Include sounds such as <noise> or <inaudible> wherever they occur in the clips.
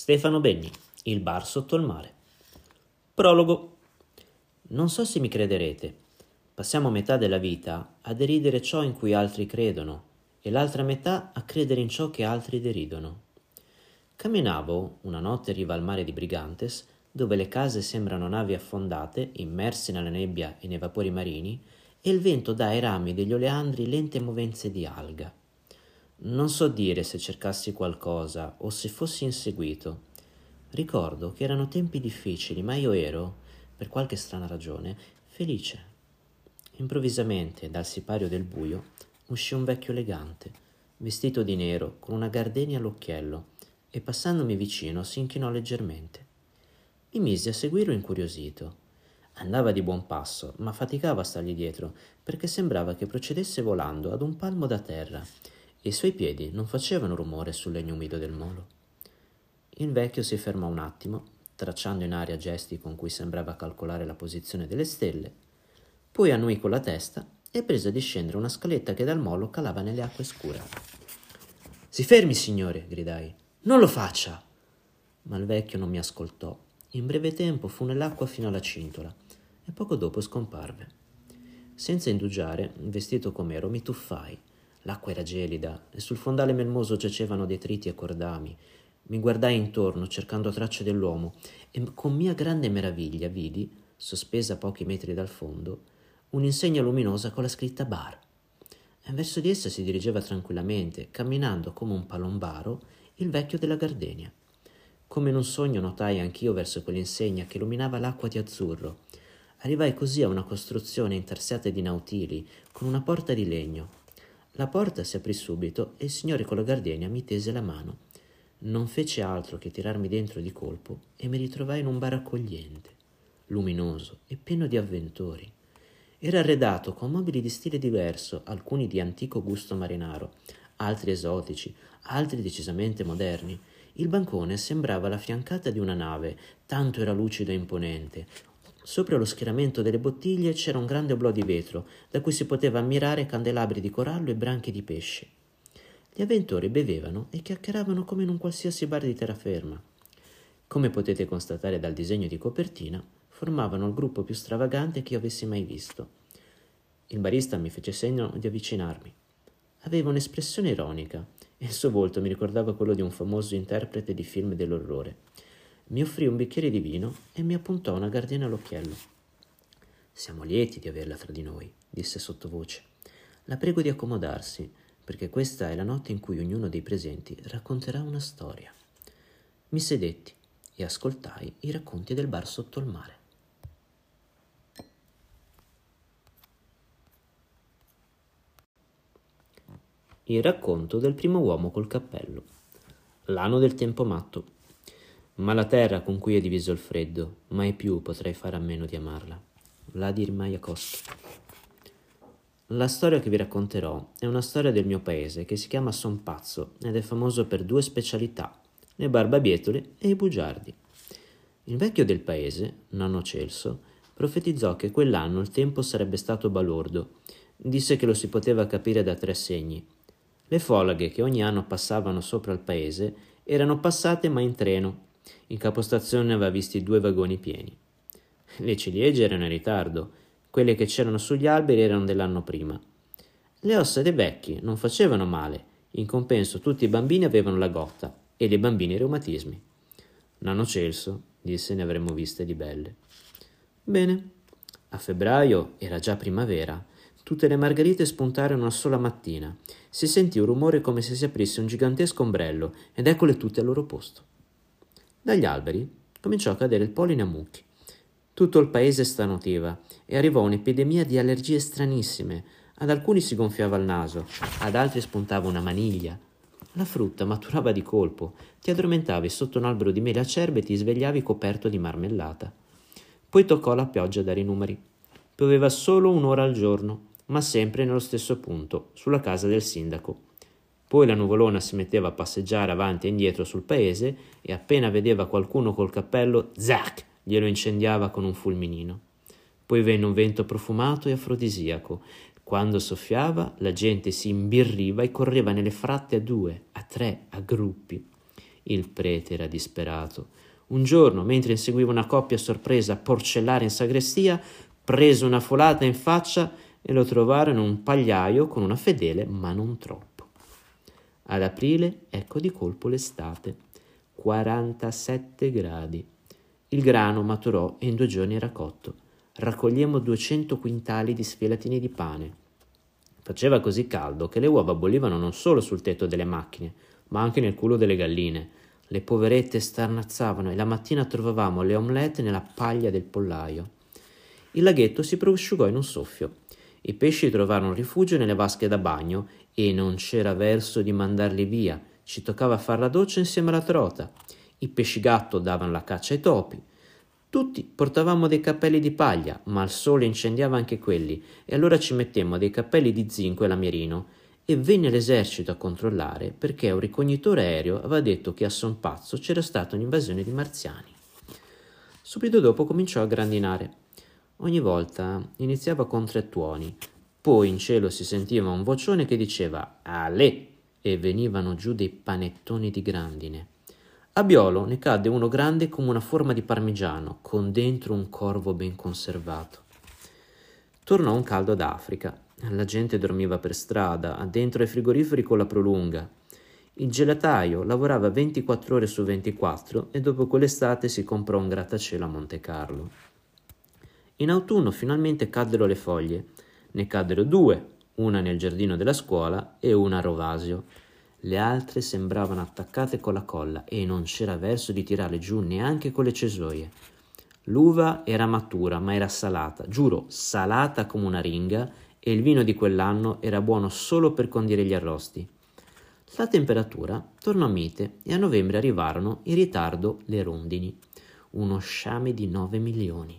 Stefano Benni, Il bar sotto il mare. Prologo. Non so se mi crederete. Passiamo metà della vita a deridere ciò in cui altri credono e l'altra metà a credere in ciò che altri deridono. Camminavo una notte riva al mare di Brigantes, dove le case sembrano navi affondate, immerse nella nebbia e nei vapori marini, e il vento dà ai rami degli oleandri lente movenze di alga. Non so dire se cercassi qualcosa o se fossi inseguito. Ricordo che erano tempi difficili, ma io ero, per qualche strana ragione, felice. Improvvisamente, dal sipario del buio, uscì un vecchio elegante, vestito di nero, con una gardenia all'occhiello, e passandomi vicino si inchinò leggermente. Mi misi a seguirlo incuriosito. Andava di buon passo, ma faticava a stargli dietro, perché sembrava che procedesse volando ad un palmo da terra i suoi piedi non facevano rumore sul legno umido del molo. Il vecchio si fermò un attimo, tracciando in aria gesti con cui sembrava calcolare la posizione delle stelle, poi annui con la testa e prese a discendere una scaletta che dal molo calava nelle acque scure. Si fermi, signore, gridai. Non lo faccia! Ma il vecchio non mi ascoltò. In breve tempo fu nell'acqua fino alla cintola e poco dopo scomparve. Senza indugiare, vestito com'ero, mi tuffai L'acqua era gelida e sul fondale melmoso giacevano detriti e cordami. Mi guardai intorno cercando tracce dell'uomo e con mia grande meraviglia vidi, sospesa a pochi metri dal fondo, un'insegna luminosa con la scritta bar. E verso di essa si dirigeva tranquillamente, camminando come un palombaro, il vecchio della gardenia. Come in un sogno notai anch'io verso quell'insegna che illuminava l'acqua di azzurro. Arrivai così a una costruzione intarsiata di nautili, con una porta di legno, la porta si aprì subito e il signore con la gardenia mi tese la mano. Non fece altro che tirarmi dentro di colpo e mi ritrovai in un bar accogliente, luminoso e pieno di avventori. Era arredato con mobili di stile diverso, alcuni di antico gusto marinaro, altri esotici, altri decisamente moderni. Il bancone sembrava la fiancata di una nave, tanto era lucido e imponente, Sopra lo schieramento delle bottiglie c'era un grande oblò di vetro, da cui si poteva ammirare candelabri di corallo e branchi di pesce. Gli avventori bevevano e chiacchieravano come in un qualsiasi bar di terraferma. Come potete constatare dal disegno di copertina, formavano il gruppo più stravagante che io avessi mai visto. Il barista mi fece segno di avvicinarmi. Aveva un'espressione ironica e il suo volto mi ricordava quello di un famoso interprete di film dell'orrore mi offrì un bicchiere di vino e mi appuntò una gardena all'occhiello. Siamo lieti di averla tra di noi, disse sottovoce. La prego di accomodarsi, perché questa è la notte in cui ognuno dei presenti racconterà una storia. Mi sedetti e ascoltai i racconti del bar sotto il mare. Il racconto del primo uomo col cappello. L'anno del tempo matto ma la terra con cui è diviso il freddo, mai più potrei fare a meno di amarla. Vladimir Mayakovsky. La storia che vi racconterò è una storia del mio paese che si chiama Son Pazzo ed è famoso per due specialità, le barbabietole e i bugiardi. Il vecchio del paese, Nanno Celso, profetizzò che quell'anno il tempo sarebbe stato balordo. Disse che lo si poteva capire da tre segni. Le folaghe che ogni anno passavano sopra il paese erano passate ma in treno in capostazione aveva visti due vagoni pieni. Le ciliegie erano in ritardo, quelle che c'erano sugli alberi erano dell'anno prima. Le ossa dei vecchi non facevano male, in compenso tutti i bambini avevano la gotta e le bambine i reumatismi. Nano Celso disse ne avremmo viste di belle. Bene, a febbraio era già primavera, tutte le margherite spuntarono una sola mattina. Si sentì un rumore come se si aprisse un gigantesco ombrello ed eccole tutte al loro posto. Dagli alberi cominciò a cadere il polline a mucchi. Tutto il paese stanotiva e arrivò un'epidemia di allergie stranissime. Ad alcuni si gonfiava il naso, ad altri spuntava una maniglia. La frutta maturava di colpo, ti addormentavi sotto un albero di mele acerbe e ti svegliavi coperto di marmellata. Poi toccò la pioggia a dare i numeri. Pioveva solo un'ora al giorno, ma sempre nello stesso punto, sulla casa del sindaco. Poi la nuvolona si metteva a passeggiare avanti e indietro sul paese e appena vedeva qualcuno col cappello, zac, glielo incendiava con un fulminino. Poi venne un vento profumato e afrodisiaco. Quando soffiava, la gente si imbirriva e correva nelle fratte a due, a tre, a gruppi. Il prete era disperato. Un giorno, mentre inseguiva una coppia sorpresa a porcellare in sagrestia, prese una folata in faccia e lo trovarono un pagliaio con una fedele, ma non troppo. Ad aprile ecco di colpo l'estate. 47 gradi. Il grano maturò e in due giorni era cotto. Raccogliemmo 200 quintali di sfielatini di pane. Faceva così caldo che le uova bollivano non solo sul tetto delle macchine, ma anche nel culo delle galline. Le poverette starnazzavano e la mattina trovavamo le omelette nella paglia del pollaio. Il laghetto si prosciugò in un soffio. I pesci trovarono rifugio nelle vasche da bagno e non c'era verso di mandarli via. Ci toccava far la doccia insieme alla trota. I pesci gatto davano la caccia ai topi. Tutti portavamo dei cappelli di paglia, ma il sole incendiava anche quelli, e allora ci mettemmo dei cappelli di zinco e lamerino e venne l'esercito a controllare perché un ricognitore aereo aveva detto che a Son Pazzo c'era stata un'invasione di marziani. Subito dopo cominciò a grandinare. Ogni volta iniziava con tre tuoni, poi in cielo si sentiva un vocione che diceva Ale e venivano giù dei panettoni di grandine. A Biolo ne cadde uno grande come una forma di parmigiano, con dentro un corvo ben conservato. Tornò un caldo d'Africa la gente dormiva per strada, dentro ai frigoriferi con la prolunga. Il gelataio lavorava 24 ore su 24 e dopo quell'estate si comprò un grattacielo a Monte Carlo. In autunno finalmente caddero le foglie. Ne caddero due, una nel giardino della scuola e una a Rovasio. Le altre sembravano attaccate con la colla e non c'era verso di tirarle giù neanche con le cesoie. L'uva era matura, ma era salata, giuro, salata come una ringa e il vino di quell'anno era buono solo per condire gli arrosti. La temperatura tornò mite e a novembre arrivarono in ritardo le rondini, uno sciame di 9 milioni.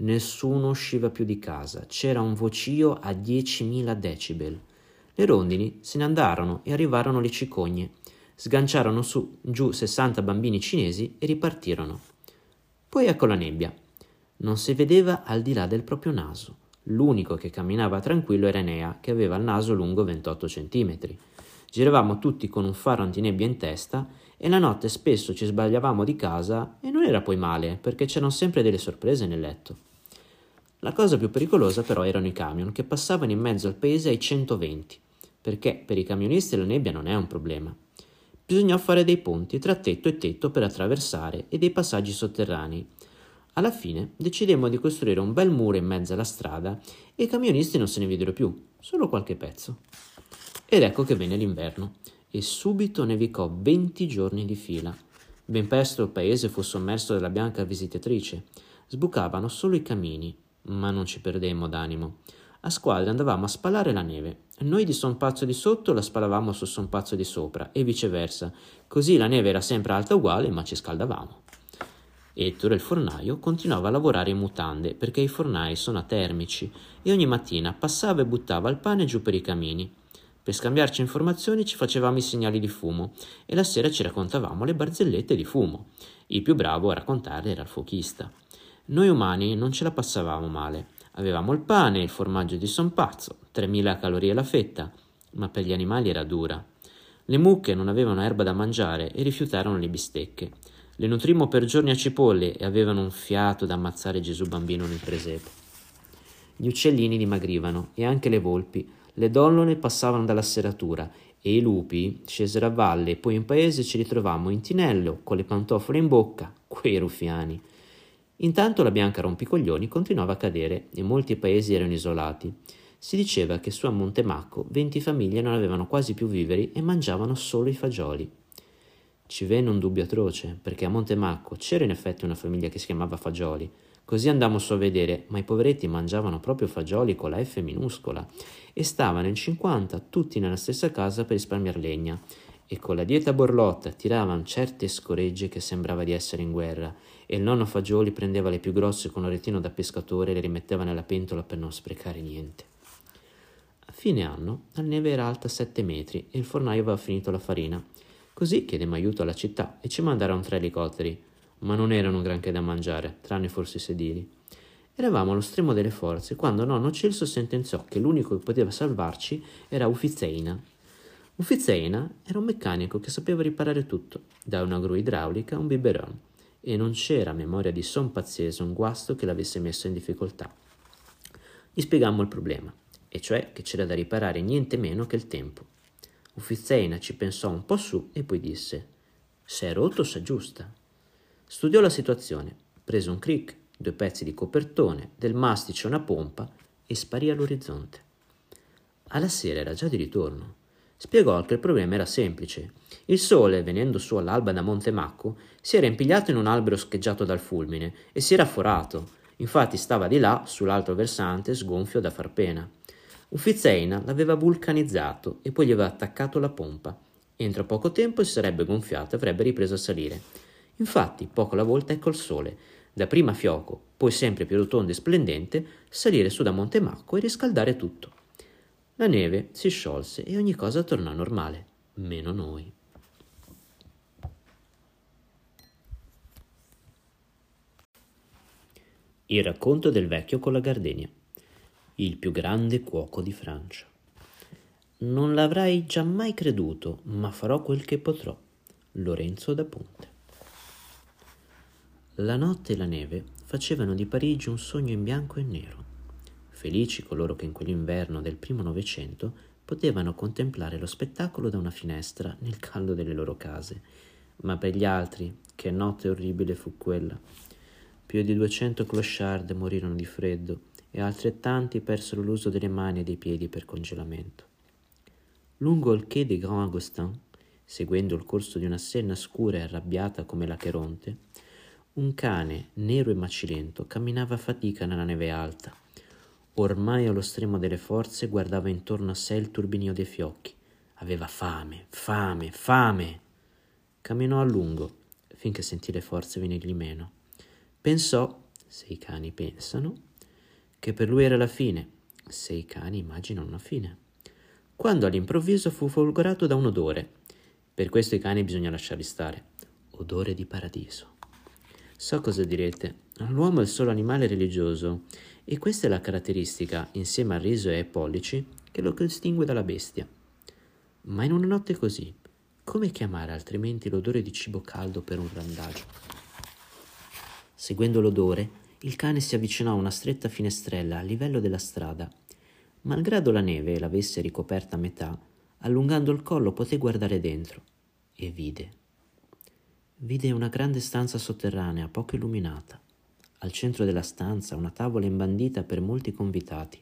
Nessuno usciva più di casa, c'era un vocio a 10.000 decibel. Le rondini se ne andarono e arrivarono le cicogne, sganciarono su giù 60 bambini cinesi e ripartirono. Poi ecco la nebbia. Non si vedeva al di là del proprio naso. L'unico che camminava tranquillo era Enea, che aveva il naso lungo 28 cm. Giravamo tutti con un faro antinebbia in testa e la notte spesso ci sbagliavamo di casa e non era poi male, perché c'erano sempre delle sorprese nel letto. La cosa più pericolosa però erano i camion che passavano in mezzo al paese ai 120, perché per i camionisti la nebbia non è un problema. Bisognò fare dei ponti tra tetto e tetto per attraversare e dei passaggi sotterranei alla fine decidemmo di costruire un bel muro in mezzo alla strada e i camionisti non se ne videro più, solo qualche pezzo. Ed ecco che venne l'inverno e subito nevicò 20 giorni di fila. Ben presto il paese fu sommerso dalla bianca visitatrice. Sbucavano solo i camini, ma non ci perdemmo d'animo. A squadra andavamo a spalare la neve. Noi di Son Pazzo di sotto la spalavamo su Son Pazzo di sopra e viceversa. Così la neve era sempre alta uguale, ma ci scaldavamo. Ettore, il fornaio, continuava a lavorare in mutande perché i fornai sono atermici e ogni mattina passava e buttava il pane giù per i camini. Per scambiarci informazioni ci facevamo i segnali di fumo e la sera ci raccontavamo le barzellette di fumo. Il più bravo a raccontarle era il fuochista. Noi umani non ce la passavamo male. Avevamo il pane il formaggio di son pazzo, 3000 calorie la fetta, ma per gli animali era dura. Le mucche non avevano erba da mangiare e rifiutarono le bistecche. Le nutrimmo per giorni a cipolle e avevano un fiato da ammazzare Gesù bambino nel presepe. Gli uccellini dimagrivano e anche le volpi, le donnole passavano dalla serratura e i lupi scesero a valle e poi in paese ci ritrovammo in tinello con le pantofole in bocca, quei ruffiani. Intanto la bianca rompicoglioni continuava a cadere e molti paesi erano isolati. Si diceva che su a Montemacco venti famiglie non avevano quasi più viveri e mangiavano solo i fagioli. Ci venne un dubbio atroce, perché a Montemacco c'era in effetti una famiglia che si chiamava Fagioli. Così andammo su a vedere, ma i poveretti mangiavano proprio fagioli con la F minuscola e stavano in 50 tutti nella stessa casa per risparmiare legna e con la dieta borlotta tiravano certe scoregge che sembrava di essere in guerra e il nonno Fagioli prendeva le più grosse con un retino da pescatore e le rimetteva nella pentola per non sprecare niente. A fine anno la neve era alta 7 metri e il fornaio aveva finito la farina Così chiedemmo aiuto alla città e ci mandarono tre elicotteri, ma non erano granché da mangiare, tranne forse i sedili. Eravamo allo stremo delle forze quando nonno Celso sentenziò che l'unico che poteva salvarci era Uffizeina. Uffiziena era un meccanico che sapeva riparare tutto, da una gru idraulica a un biberon, e non c'era memoria di son pazzese un guasto che l'avesse messo in difficoltà. Gli spiegammo il problema, e cioè che c'era da riparare niente meno che il tempo. Uffiziena ci pensò un po' su e poi disse: Se è rotto, s'aggiusta. Studiò la situazione, prese un crick, due pezzi di copertone, del mastice una pompa e sparì all'orizzonte. Alla sera era già di ritorno. Spiegò che il problema era semplice. Il sole, venendo su all'alba da Monte Macco, si era impigliato in un albero scheggiato dal fulmine e si era forato. Infatti stava di là, sull'altro versante, sgonfio da far pena. Uffizeina l'aveva vulcanizzato e poi gli aveva attaccato la pompa. Entro poco tempo si sarebbe gonfiato e avrebbe ripreso a salire. Infatti, poco alla volta ecco il sole, dapprima fioco, poi sempre più rotondo e splendente, salire su da Monte Macco e riscaldare tutto. La neve si sciolse e ogni cosa tornò normale, meno noi. Il racconto del vecchio con la gardenia, il più grande cuoco di Francia. Non l'avrai già mai creduto, ma farò quel che potrò. Lorenzo da Ponte. La notte e la neve facevano di Parigi un sogno in bianco e nero. Felici coloro che in quell'inverno del primo Novecento potevano contemplare lo spettacolo da una finestra nel caldo delle loro case. Ma per gli altri, che notte orribile fu quella. Più di duecento clochard morirono di freddo e altrettanti persero l'uso delle mani e dei piedi per congelamento. Lungo il quai des Grands Augustins, seguendo il corso di una senna scura e arrabbiata come la Cheronte, un cane nero e macilento camminava a fatica nella neve alta Ormai allo stremo delle forze guardava intorno a sé il turbinio dei fiocchi. Aveva fame, fame, fame. Camminò a lungo finché sentì le forze venirgli meno. Pensò, se i cani pensano, che per lui era la fine, se i cani immaginano una fine. Quando all'improvviso fu folgorato da un odore. Per questo i cani bisogna lasciarli stare. Odore di paradiso. So cosa direte. L'uomo è il solo animale religioso e questa è la caratteristica, insieme al riso e ai pollici, che lo distingue dalla bestia. Ma in una notte così, come chiamare altrimenti l'odore di cibo caldo per un randagio? Seguendo l'odore, il cane si avvicinò a una stretta finestrella a livello della strada. Malgrado la neve l'avesse ricoperta a metà, allungando il collo poté guardare dentro e vide. Vide una grande stanza sotterranea poco illuminata. Al centro della stanza una tavola imbandita per molti convitati.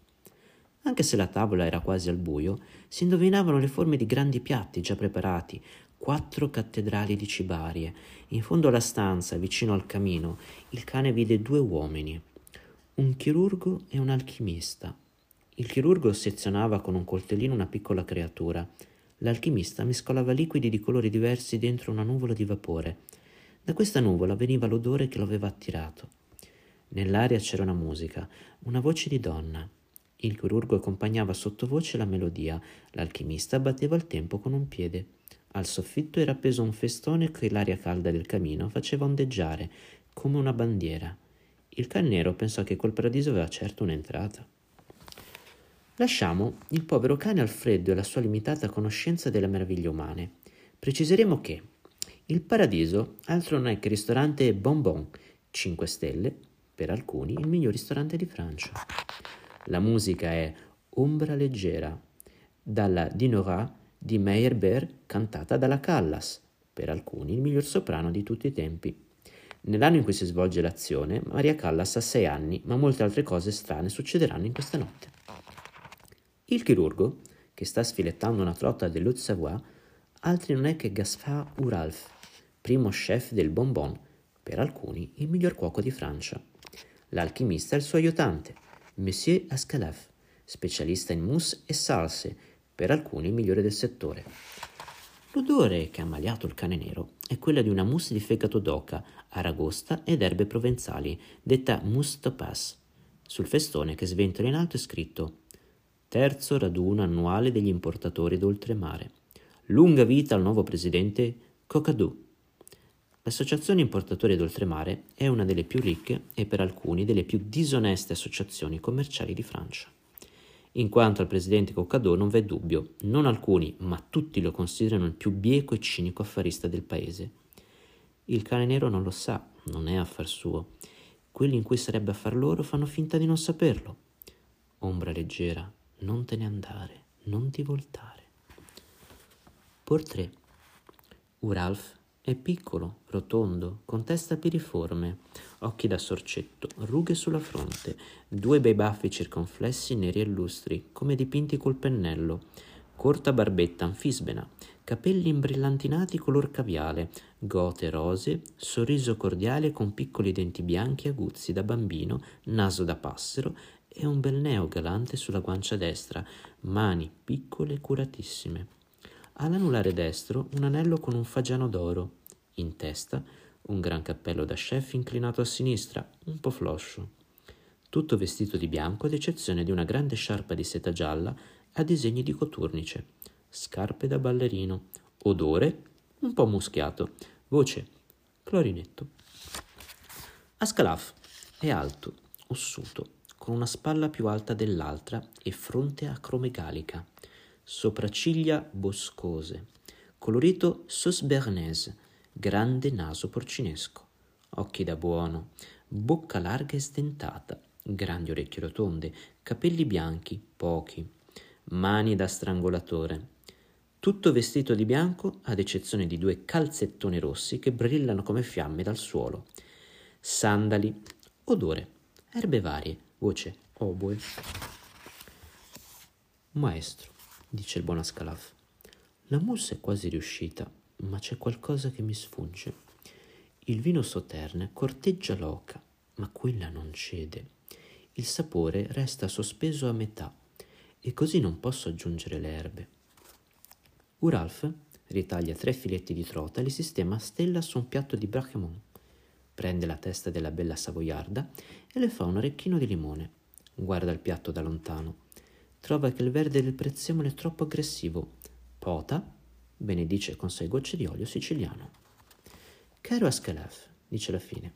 Anche se la tavola era quasi al buio, si indovinavano le forme di grandi piatti già preparati, quattro cattedrali di cibarie. In fondo alla stanza, vicino al camino, il cane vide due uomini, un chirurgo e un alchimista. Il chirurgo sezionava con un coltellino una piccola creatura. L'alchimista mescolava liquidi di colori diversi dentro una nuvola di vapore. Da questa nuvola veniva l'odore che lo aveva attirato. Nell'aria c'era una musica, una voce di donna. Il chirurgo accompagnava sottovoce la melodia, l'alchimista batteva il tempo con un piede. Al soffitto era appeso un festone che l'aria calda del camino faceva ondeggiare, come una bandiera. Il cannero pensò che quel paradiso aveva certo un'entrata. Lasciamo il povero cane al freddo e alla sua limitata conoscenza delle meraviglie umane. Preciseremo che il paradiso altro non è che ristorante Bonbon, 5 stelle, per alcuni il miglior ristorante di Francia. La musica è Ombra leggera, dalla Dinora di Meyerbeer cantata dalla Callas, per alcuni il miglior soprano di tutti i tempi. Nell'anno in cui si svolge l'azione, Maria Callas ha sei anni, ma molte altre cose strane succederanno in questa notte. Il chirurgo, che sta sfilettando una trotta dell'Haute Savoie, altri non è che Gaspard Uralf, primo chef del Bonbon, per alcuni il miglior cuoco di Francia. L'alchimista è il suo aiutante, Monsieur Ascalaf, specialista in mousse e salse, per alcuni il migliore del settore. L'odore che ha ammaliato il cane nero è quella di una mousse di fegato d'oca, aragosta ed erbe provenzali, detta mousse topaz. Sul festone che sventola in alto è scritto Terzo raduno annuale degli importatori d'oltremare. Lunga vita al nuovo presidente Cocadou. L'Associazione Importatori d'Oltremare è una delle più ricche e per alcuni delle più disoneste associazioni commerciali di Francia. in quanto al presidente Coccadò non v'è dubbio, non alcuni, ma tutti lo considerano il più bieco e cinico affarista del paese. Il cane nero non lo sa, non è affar suo. Quelli in cui sarebbe affar loro fanno finta di non saperlo. Ombra leggera, non te ne andare, non ti voltare. Portrait. Uralf è piccolo, rotondo, con testa piriforme, occhi da sorcetto, rughe sulla fronte, due bei baffi circonflessi neri e lustri, come dipinti col pennello, corta barbetta anfisbena, capelli imbrillantinati color caviale, gote rose, sorriso cordiale con piccoli denti bianchi aguzzi da bambino, naso da passero e un bel neo galante sulla guancia destra, mani piccole e curatissime. All'anulare destro un anello con un fagiano d'oro. In testa un gran cappello da chef inclinato a sinistra, un po' floscio. Tutto vestito di bianco ad eccezione di una grande sciarpa di seta gialla a disegni di coturnice. Scarpe da ballerino. Odore un po' muschiato. Voce clarinetto. Ascalaf è alto, ossuto, con una spalla più alta dell'altra e fronte acromegalica sopracciglia boscose, colorito sauce bernaise, grande naso porcinesco, occhi da buono, bocca larga e sdentata, grandi orecchie rotonde, capelli bianchi, pochi, mani da strangolatore. Tutto vestito di bianco, ad eccezione di due calzettoni rossi che brillano come fiamme dal suolo. Sandali, odore, erbe varie, voce, oboe. Maestro dice il buon Ascalaf. La mousse è quasi riuscita, ma c'è qualcosa che mi sfugge. Il vino sauterne corteggia l'oca, ma quella non cede. Il sapore resta sospeso a metà e così non posso aggiungere le erbe. Uralf ritaglia tre filetti di trota e li sistema a stella su un piatto di brachemont. Prende la testa della bella savoiarda e le fa un orecchino di limone. Guarda il piatto da lontano trova che il verde del prezzemolo è troppo aggressivo. Pota, benedice con sei gocce di olio siciliano. Caro Ascalaf, dice alla fine,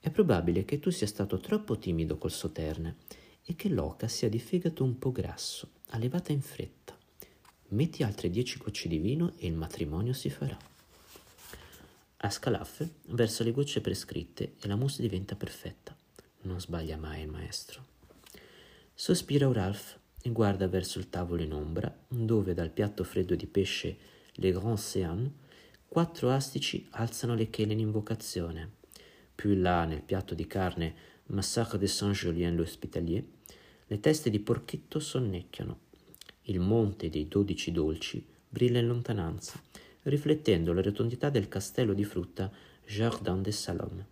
è probabile che tu sia stato troppo timido col soterne e che l'oca sia di fegato un po' grasso, allevata in fretta. Metti altre dieci gocce di vino e il matrimonio si farà. Ascalaf versa le gocce prescritte e la mousse diventa perfetta. Non sbaglia mai il maestro. Sospira Uralf e guarda verso il tavolo in ombra, dove dal piatto freddo di pesce Le Grand Séan quattro astici alzano le chele in invocazione. Più in là, nel piatto di carne Massacre de Saint-Julien l'Hospitalier, le teste di porchetto sonnecchiano. Il monte dei dodici dolci brilla in lontananza, riflettendo la rotondità del castello di frutta Jardin des Salons.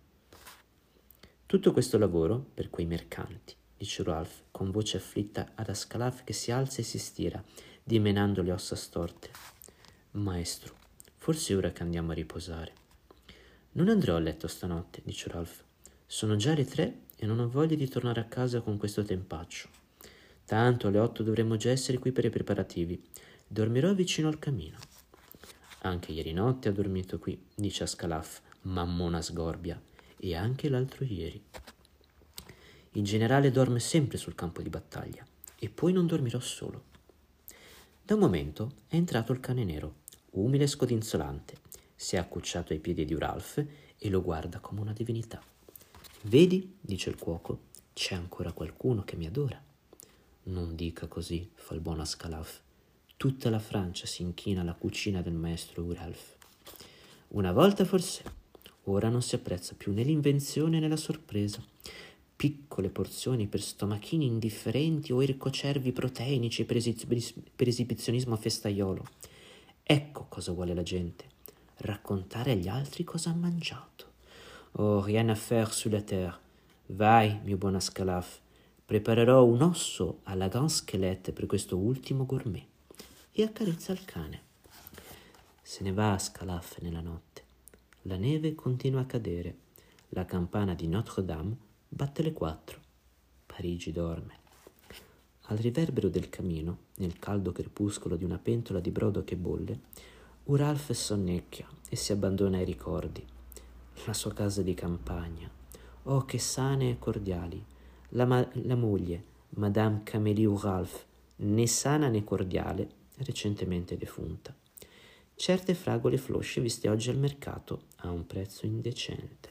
Tutto questo lavoro per quei mercanti dice Ralph con voce afflitta ad Ascalaf che si alza e si stira, dimenando le ossa storte. Maestro, forse è ora che andiamo a riposare. Non andrò a letto stanotte, dice Ralph. Sono già le tre e non ho voglia di tornare a casa con questo tempaccio. Tanto alle otto dovremmo già essere qui per i preparativi. Dormirò vicino al camino. Anche ieri notte ha dormito qui, dice Ascalaf, mammona sgorbia, e anche l'altro ieri. Il generale dorme sempre sul campo di battaglia e poi non dormirò solo. Da un momento è entrato il cane nero, umile e scodinzolante. Si è accucciato ai piedi di Uralf e lo guarda come una divinità. Vedi, dice il cuoco, c'è ancora qualcuno che mi adora. Non dica così, fa il buon Ascalaf. Tutta la Francia si inchina alla cucina del maestro Uralf. Una volta forse, ora non si apprezza più né l'invenzione né la sorpresa piccole porzioni per stomachini indifferenti o ircocervi proteinici per, esib- per esibizionismo festaiolo. Ecco cosa vuole la gente, raccontare agli altri cosa ha mangiato. Oh, rien à faire sur la terre. Vai, mio buon Ascalaf, preparerò un osso alla Grand Squelette per questo ultimo gourmet. E accarezza il cane. Se ne va Ascalaf nella notte. La neve continua a cadere. La campana di Notre-Dame Batte le quattro. Parigi dorme. Al riverbero del camino, nel caldo crepuscolo di una pentola di brodo che bolle, Uralf sonnecchia e si abbandona ai ricordi. La sua casa di campagna. Oh, che sane e cordiali. La, ma- la moglie, Madame Camélie Uralf, né sana né cordiale, recentemente defunta. Certe fragole flosce viste oggi al mercato a un prezzo indecente.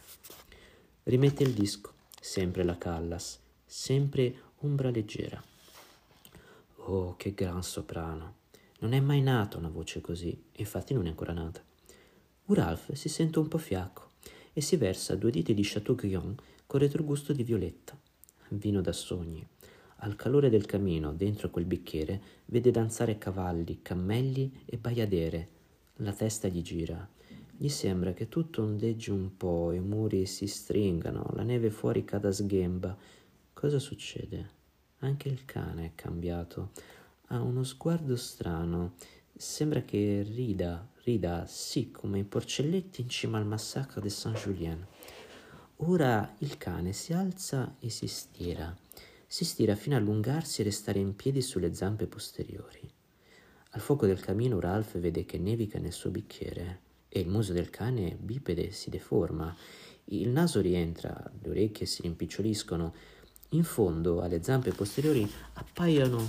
Rimette il disco, sempre la Callas, sempre ombra leggera. Oh, che gran soprano! Non è mai nata una voce così, infatti non è ancora nata. Uralf si sente un po' fiacco e si versa due diti di Chateaubriand con retrogusto di violetta. Vino da sogni. Al calore del camino, dentro quel bicchiere, vede danzare cavalli, cammelli e baiadere. La testa gli gira. Gli sembra che tutto ondeggi un po', i muri si stringano, la neve fuori cada sghemba. Cosa succede? Anche il cane è cambiato. Ha uno sguardo strano. Sembra che rida, rida, sì, come i porcelletti in cima al massacro di Saint-Julien. Ora il cane si alza e si stira. Si stira fino a allungarsi e restare in piedi sulle zampe posteriori. Al fuoco del camino Ralph vede che nevica nel suo bicchiere e il muso del cane bipede si deforma, il naso rientra, le orecchie si rimpiccioliscono, in fondo alle zampe posteriori appaiono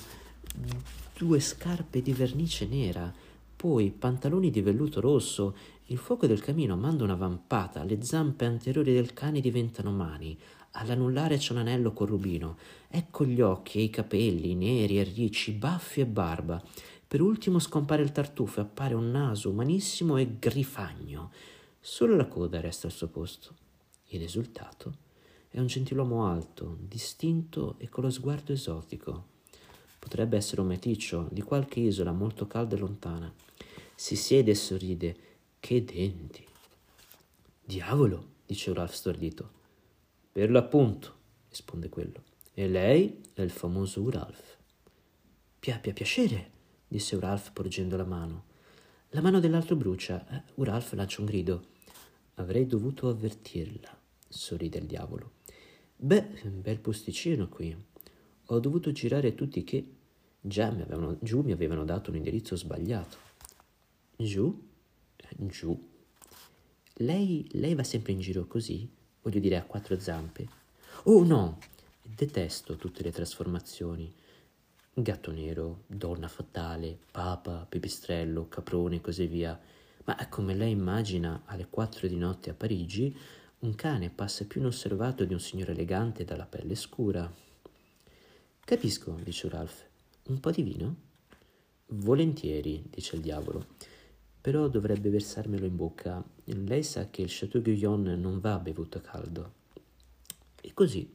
due scarpe di vernice nera, poi pantaloni di velluto rosso. Il fuoco del camino manda una vampata, le zampe anteriori del cane diventano mani. All'annullare c'è un anello con rubino. Ecco gli occhi e i capelli, neri e ricci, baffi e barba. Per ultimo scompare il tartufo e appare un naso umanissimo e grifagno. Solo la coda resta al suo posto. Il risultato è un gentiluomo alto, distinto e con lo sguardo esotico. Potrebbe essere un meticcio di qualche isola molto calda e lontana. Si siede e sorride. Che denti! Diavolo, dice Ralph stordito. Per l'appunto, risponde quello. E lei è il famoso Ralph. Pia, pia piacere, disse Uralf porgendo la mano. La mano dell'altro brucia. Eh, Uralf lancia un grido. Avrei dovuto avvertirla, sorride il diavolo. Beh, bel posticino qui. Ho dovuto girare tutti che già mi avevano, giù mi avevano dato un indirizzo sbagliato. Giù? Eh, giù. Lei, lei va sempre in giro così? Voglio dire a quattro zampe? Oh no! Detesto tutte le trasformazioni gatto nero, donna fatale, papa, pipistrello, caprone e così via. Ma come lei immagina alle quattro di notte a Parigi, un cane passa più inosservato di un signore elegante dalla pelle scura. Capisco, dice Ralph. Un po' di vino? Volentieri, dice il diavolo. Però dovrebbe versarmelo in bocca. Lei sa che il Chateau Guyon non va bevuto caldo. E così,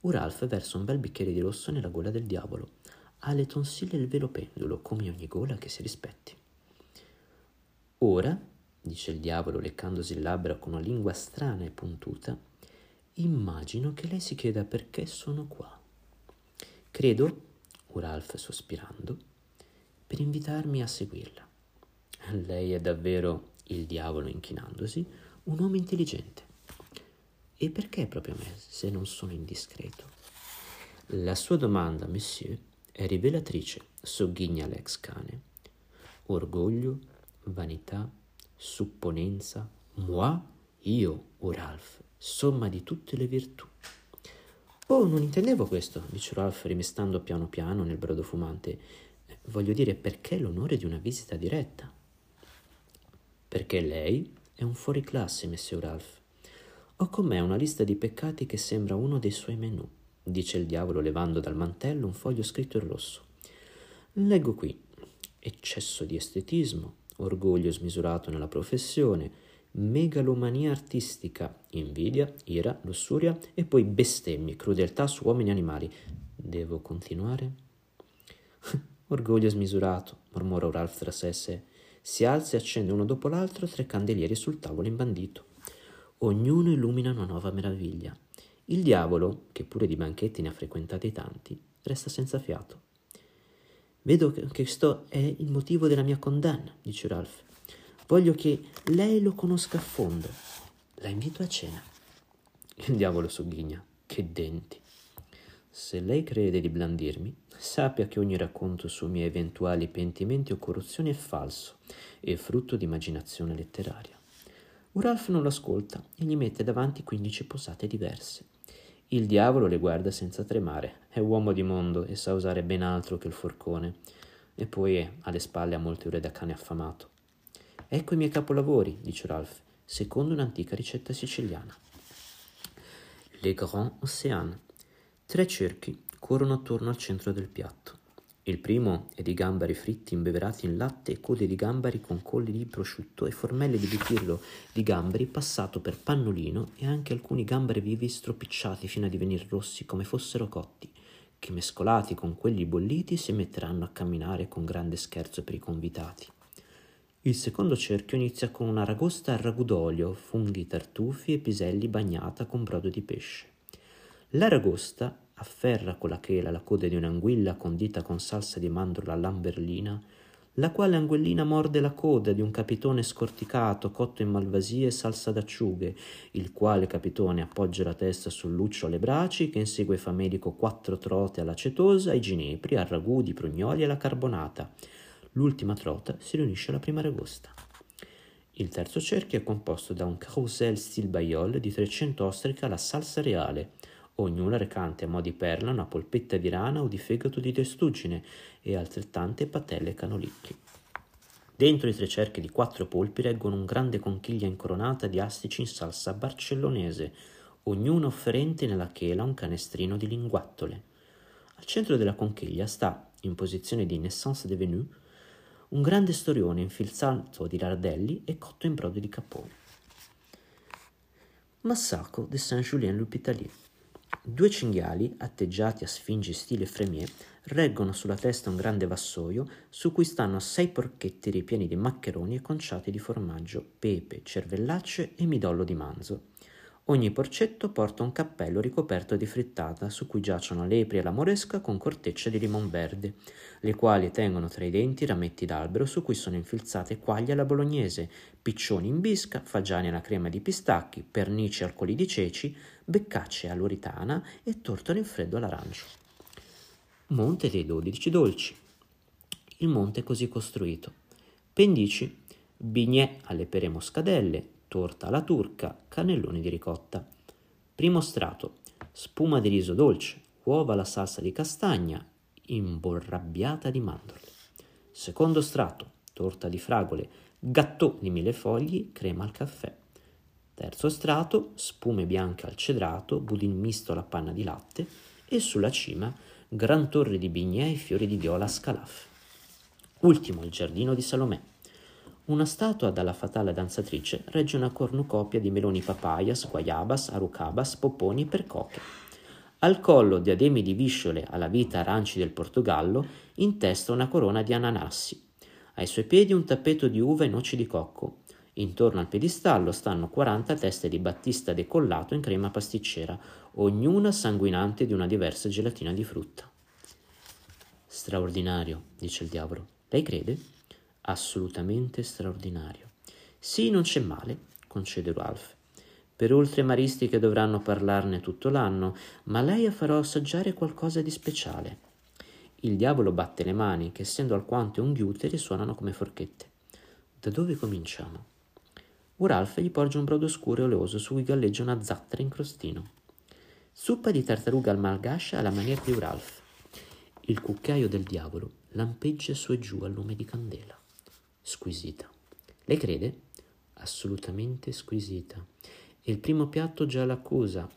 Uralf versa un bel bicchiere di rosso nella gola del diavolo ha le tonsille il velo pendulo, come ogni gola che si rispetti. Ora, dice il diavolo leccandosi il labbra con una lingua strana e puntuta, immagino che lei si chieda perché sono qua. Credo, Uralf sospirando, per invitarmi a seguirla. Lei è davvero, il diavolo inchinandosi, un uomo intelligente. E perché proprio me, se non sono indiscreto? La sua domanda, monsieur, è rivelatrice, sogghigna l'ex cane. Orgoglio, vanità, supponenza, moi, io o Ralph, somma di tutte le virtù. Oh, non intendevo questo, dice Ralph rimestando piano piano nel brodo fumante. Voglio dire, perché l'onore di una visita diretta? Perché lei è un fuoriclasse, messer Ralph. Ho con me una lista di peccati che sembra uno dei suoi menù dice il diavolo levando dal mantello un foglio scritto in rosso. Leggo qui eccesso di estetismo, orgoglio smisurato nella professione, megalomania artistica, invidia, ira, lussuria e poi bestemmie, crudeltà su uomini e animali. Devo continuare? <laughs> orgoglio smisurato, mormora Ralph tra sé e sé. Si alza e accende uno dopo l'altro tre candelieri sul tavolo imbandito. Ognuno illumina una nuova meraviglia. Il diavolo, che pure di banchetti ne ha frequentati tanti, resta senza fiato. Vedo che questo è il motivo della mia condanna, dice Ralph. Voglio che lei lo conosca a fondo. La invito a cena. Il diavolo sogghigna. Che denti. Se lei crede di blandirmi, sappia che ogni racconto sui miei eventuali pentimenti o corruzioni è falso e frutto di immaginazione letteraria. Uralf non lo ascolta e gli mette davanti quindici posate diverse. Il diavolo le guarda senza tremare. È uomo di mondo e sa usare ben altro che il forcone. E poi ha le spalle a molte ore da cane affamato. Ecco i miei capolavori, dice Ralph, secondo un'antica ricetta siciliana. Le Grand Océan. Tre cerchi corrono attorno al centro del piatto. Il primo è di gambari fritti imbeverati in latte e code di gambari con colli di prosciutto e formelle di butirlo di gambari passato per pannolino e anche alcuni gambari vivi stropicciati fino a divenire rossi come fossero cotti, che mescolati con quelli bolliti si metteranno a camminare con grande scherzo per i convitati. Il secondo cerchio inizia con una ragosta al ragù d'olio, funghi, tartufi e piselli bagnata con brodo di pesce. La ragosta afferra con la chela la coda di un'anguilla condita con salsa di mandorla lamberlina, la quale anguellina morde la coda di un capitone scorticato cotto in malvasie e salsa d'acciughe, il quale capitone appoggia la testa sul luccio alle braci che insegue famelico quattro trote alla cetosa, ai ginepri, al ragù di prugnoli e alla carbonata. L'ultima trota si riunisce alla prima ragosta. Il terzo cerchio è composto da un carousel stil baiol di 300 ostriche alla salsa reale, ognuna recante a mo' di perla una polpetta di rana o di fegato di testuggine e altrettante patelle canolicchi. Dentro i tre cerchi di quattro polpi reggono un grande conchiglia incoronata di astici in salsa barcellonese, ognuna offerente nella chela un canestrino di linguattole. Al centro della conchiglia sta, in posizione di naissance de venue, un grande storione infilzato di lardelli e cotto in brodo di capone. Massacro de Saint-Julien-l'Hôpitalier. Due cinghiali, atteggiati a sfingi stile Fremier, reggono sulla testa un grande vassoio su cui stanno sei porchetti ripieni di maccheroni e conciati di formaggio, pepe, cervellacce e midollo di manzo. Ogni porcetto porta un cappello ricoperto di frittata su cui giacciono lepri alla moresca con corteccia di limon verde, le quali tengono tra i denti rametti d'albero su cui sono infilzate quaglie alla bolognese, piccioni in bisca, fagiani alla crema di pistacchi, pernici al coli di ceci, beccacce all'oritana e tortone in freddo all'arancio. Monte dei dodici dolci. Il monte è così costruito. Pendici, bignè alle pere moscadelle, torta alla turca, cannelloni di ricotta. Primo strato, spuma di riso dolce, uova alla salsa di castagna, imborrabbiata di mandorle. Secondo strato, torta di fragole, gattò di mille fogli, crema al caffè. Terzo strato, spume bianche al cedrato, budin misto alla panna di latte e sulla cima gran torre di bignè e fiori di viola a scalaf. Ultimo il giardino di Salomè. Una statua dalla fatale danzatrice regge una cornucopia di meloni papayas, guayabas, arucabas, poponi per coche. Al collo diademi di visciole alla vita aranci del Portogallo, in testa una corona di ananassi. Ai suoi piedi un tappeto di uva e noci di cocco. Intorno al piedistallo stanno 40 teste di battista decollato in crema pasticcera, ognuna sanguinante di una diversa gelatina di frutta. Straordinario, dice il diavolo. Lei crede? Assolutamente straordinario. Sì, non c'è male, concede Ralph. Per oltre maristi che dovranno parlarne tutto l'anno, ma lei farò assaggiare qualcosa di speciale. Il diavolo batte le mani, che essendo alquanto unghiute risuonano come forchette. Da dove cominciamo? Ralph gli porge un brodo scuro e oleoso su cui galleggia una zattera in crostino. Zuppa di tartaruga al malgascia alla maniera di Ralph. Il cucchiaio del diavolo lampeggia su e giù al lume di candela squisita. Lei crede? Assolutamente squisita. E il primo piatto già l'accusa.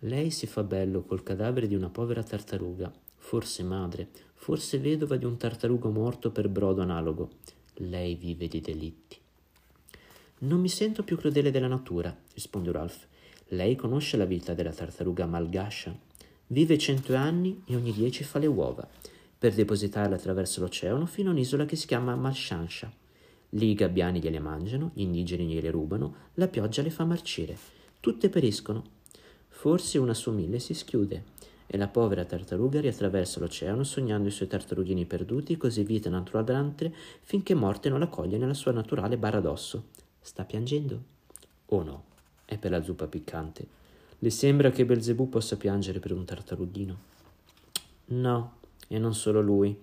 Lei si fa bello col cadavere di una povera tartaruga, forse madre, forse vedova di un tartarugo morto per brodo analogo. Lei vive di delitti. Non mi sento più crudele della natura, risponde Ralph. Lei conosce la vita della tartaruga malgascia. Vive cento anni e ogni dieci fa le uova, per depositarle attraverso l'oceano fino a un'isola che si chiama Malshansha. Lì i gabbiani gliele mangiano, gli indigeni gliele rubano, la pioggia le fa marcire. Tutte periscono. Forse una su mille si schiude e la povera tartaruga riattraversa l'oceano sognando i suoi tartarughini perduti, così vita naturale finché morte non la coglie nella sua naturale barra d'osso. Sta piangendo? O no? È per la zuppa piccante. Le sembra che Belzebù possa piangere per un tartarughino? No, e non solo lui,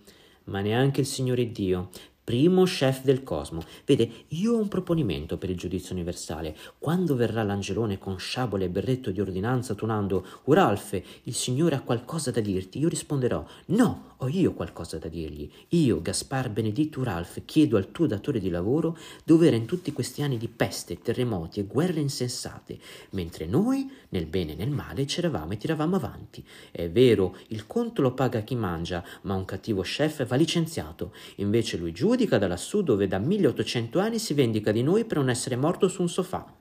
ma neanche il Signore Dio, primo chef del cosmo. Vede, io ho un proponimento per il giudizio universale. Quando verrà l'angelone con sciabola e berretto di ordinanza tuonando Uralfe, il Signore ha qualcosa da dirti, io risponderò no, ho io qualcosa da dirgli. Io, Gaspar Benedetto Uralfe, chiedo al tuo datore di lavoro dovere in tutti questi anni di peste, terremoti e guerre insensate, mentre noi, nel bene e nel male, c'eravamo e tiravamo avanti. È vero, il conto lo paga chi mangia, ma un cattivo chef va licenziato. Invece lui giudica da lassù dove da 1800 anni si vendica di noi per non essere morto su un sofà.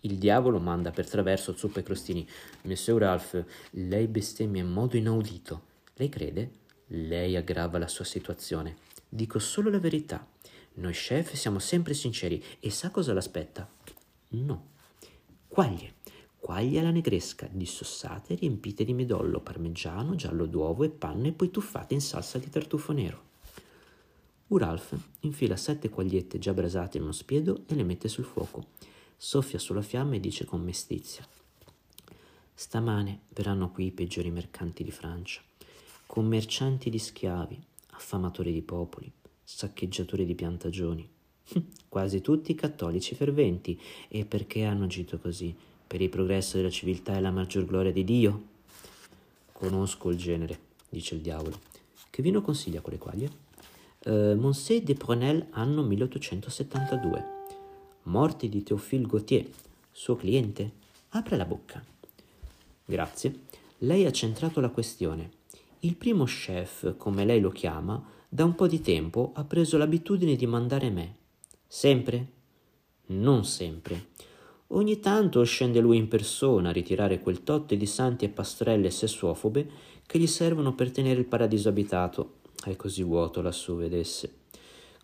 Il diavolo manda per traverso zuppe e crostini. Messer Ralph, lei bestemmia in modo inaudito. Lei crede? Lei aggrava la sua situazione. Dico solo la verità. Noi chef siamo sempre sinceri e sa cosa l'aspetta? No. Quaglie. Quaglie alla negresca, dissossate, riempite di midollo, parmigiano, giallo d'uovo e panne e poi tuffate in salsa di tartufo nero. Uralf infila sette quagliette già brasate in uno spiedo e le mette sul fuoco. Soffia sulla fiamma e dice con mestizia. Stamane verranno qui i peggiori mercanti di Francia, commercianti di schiavi, affamatori di popoli, saccheggiatori di piantagioni, quasi tutti cattolici ferventi, e perché hanno agito così? per il progresso della civiltà e la maggior gloria di Dio? Conosco il genere, dice il diavolo. Che vino consiglia quelle quaglie? Uh, Monsieur de Prenel, anno 1872. Morte di Théophile Gautier, suo cliente. Apre la bocca. Grazie. Lei ha centrato la questione. Il primo chef, come lei lo chiama, da un po' di tempo ha preso l'abitudine di mandare me. Sempre? Non sempre. Ogni tanto scende lui in persona a ritirare quel totte di santi e pastrelle sessuofobe che gli servono per tenere il paradiso abitato. È così vuoto lassù, vedesse.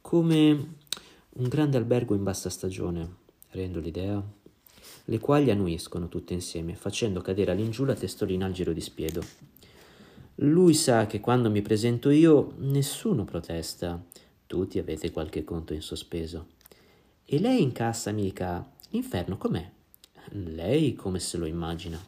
Come un grande albergo in bassa stagione. Rendo l'idea? Le quali annuiscono tutte insieme, facendo cadere all'ingiù la testolina al giro di spiedo. Lui sa che quando mi presento io nessuno protesta. Tutti avete qualche conto in sospeso. E lei incassa mica L'inferno com'è? Lei come se lo immagina?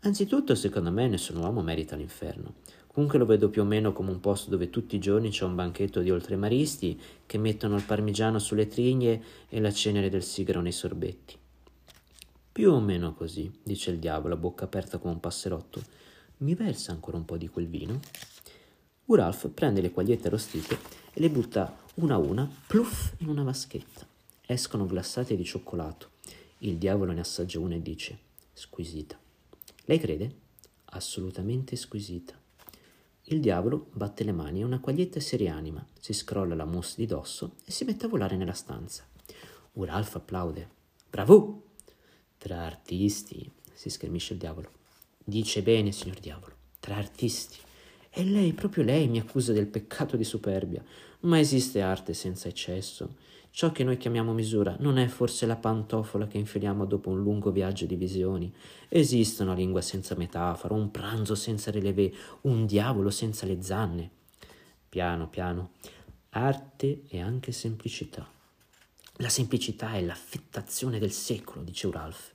Anzitutto, secondo me, nessun uomo merita l'inferno. Comunque lo vedo più o meno come un posto dove tutti i giorni c'è un banchetto di oltremaristi che mettono il parmigiano sulle trigne e la cenere del sigaro nei sorbetti. Più o meno così, dice il diavolo, a bocca aperta come un passerotto. Mi versa ancora un po' di quel vino? Uralf prende le quagliette arrostite e le butta una a una, pluff, in una vaschetta. Escono glassate di cioccolato. Il diavolo ne assaggia una e dice: Squisita. Lei crede? Assolutamente squisita. Il diavolo batte le mani e una quaglietta si rianima, si scrolla la mousse di dosso e si mette a volare nella stanza. Uralf applaude. Bravo! Tra artisti, si schermisce il diavolo. Dice bene, signor diavolo, tra artisti. E lei, proprio lei, mi accusa del peccato di superbia. Ma esiste arte senza eccesso? Ciò che noi chiamiamo misura non è forse la pantofola che infiliamo dopo un lungo viaggio di visioni. Esiste una lingua senza metafora, un pranzo senza relevé, un diavolo senza le zanne. Piano, piano. Arte e anche semplicità. La semplicità è l'affettazione del secolo, dice Uralf.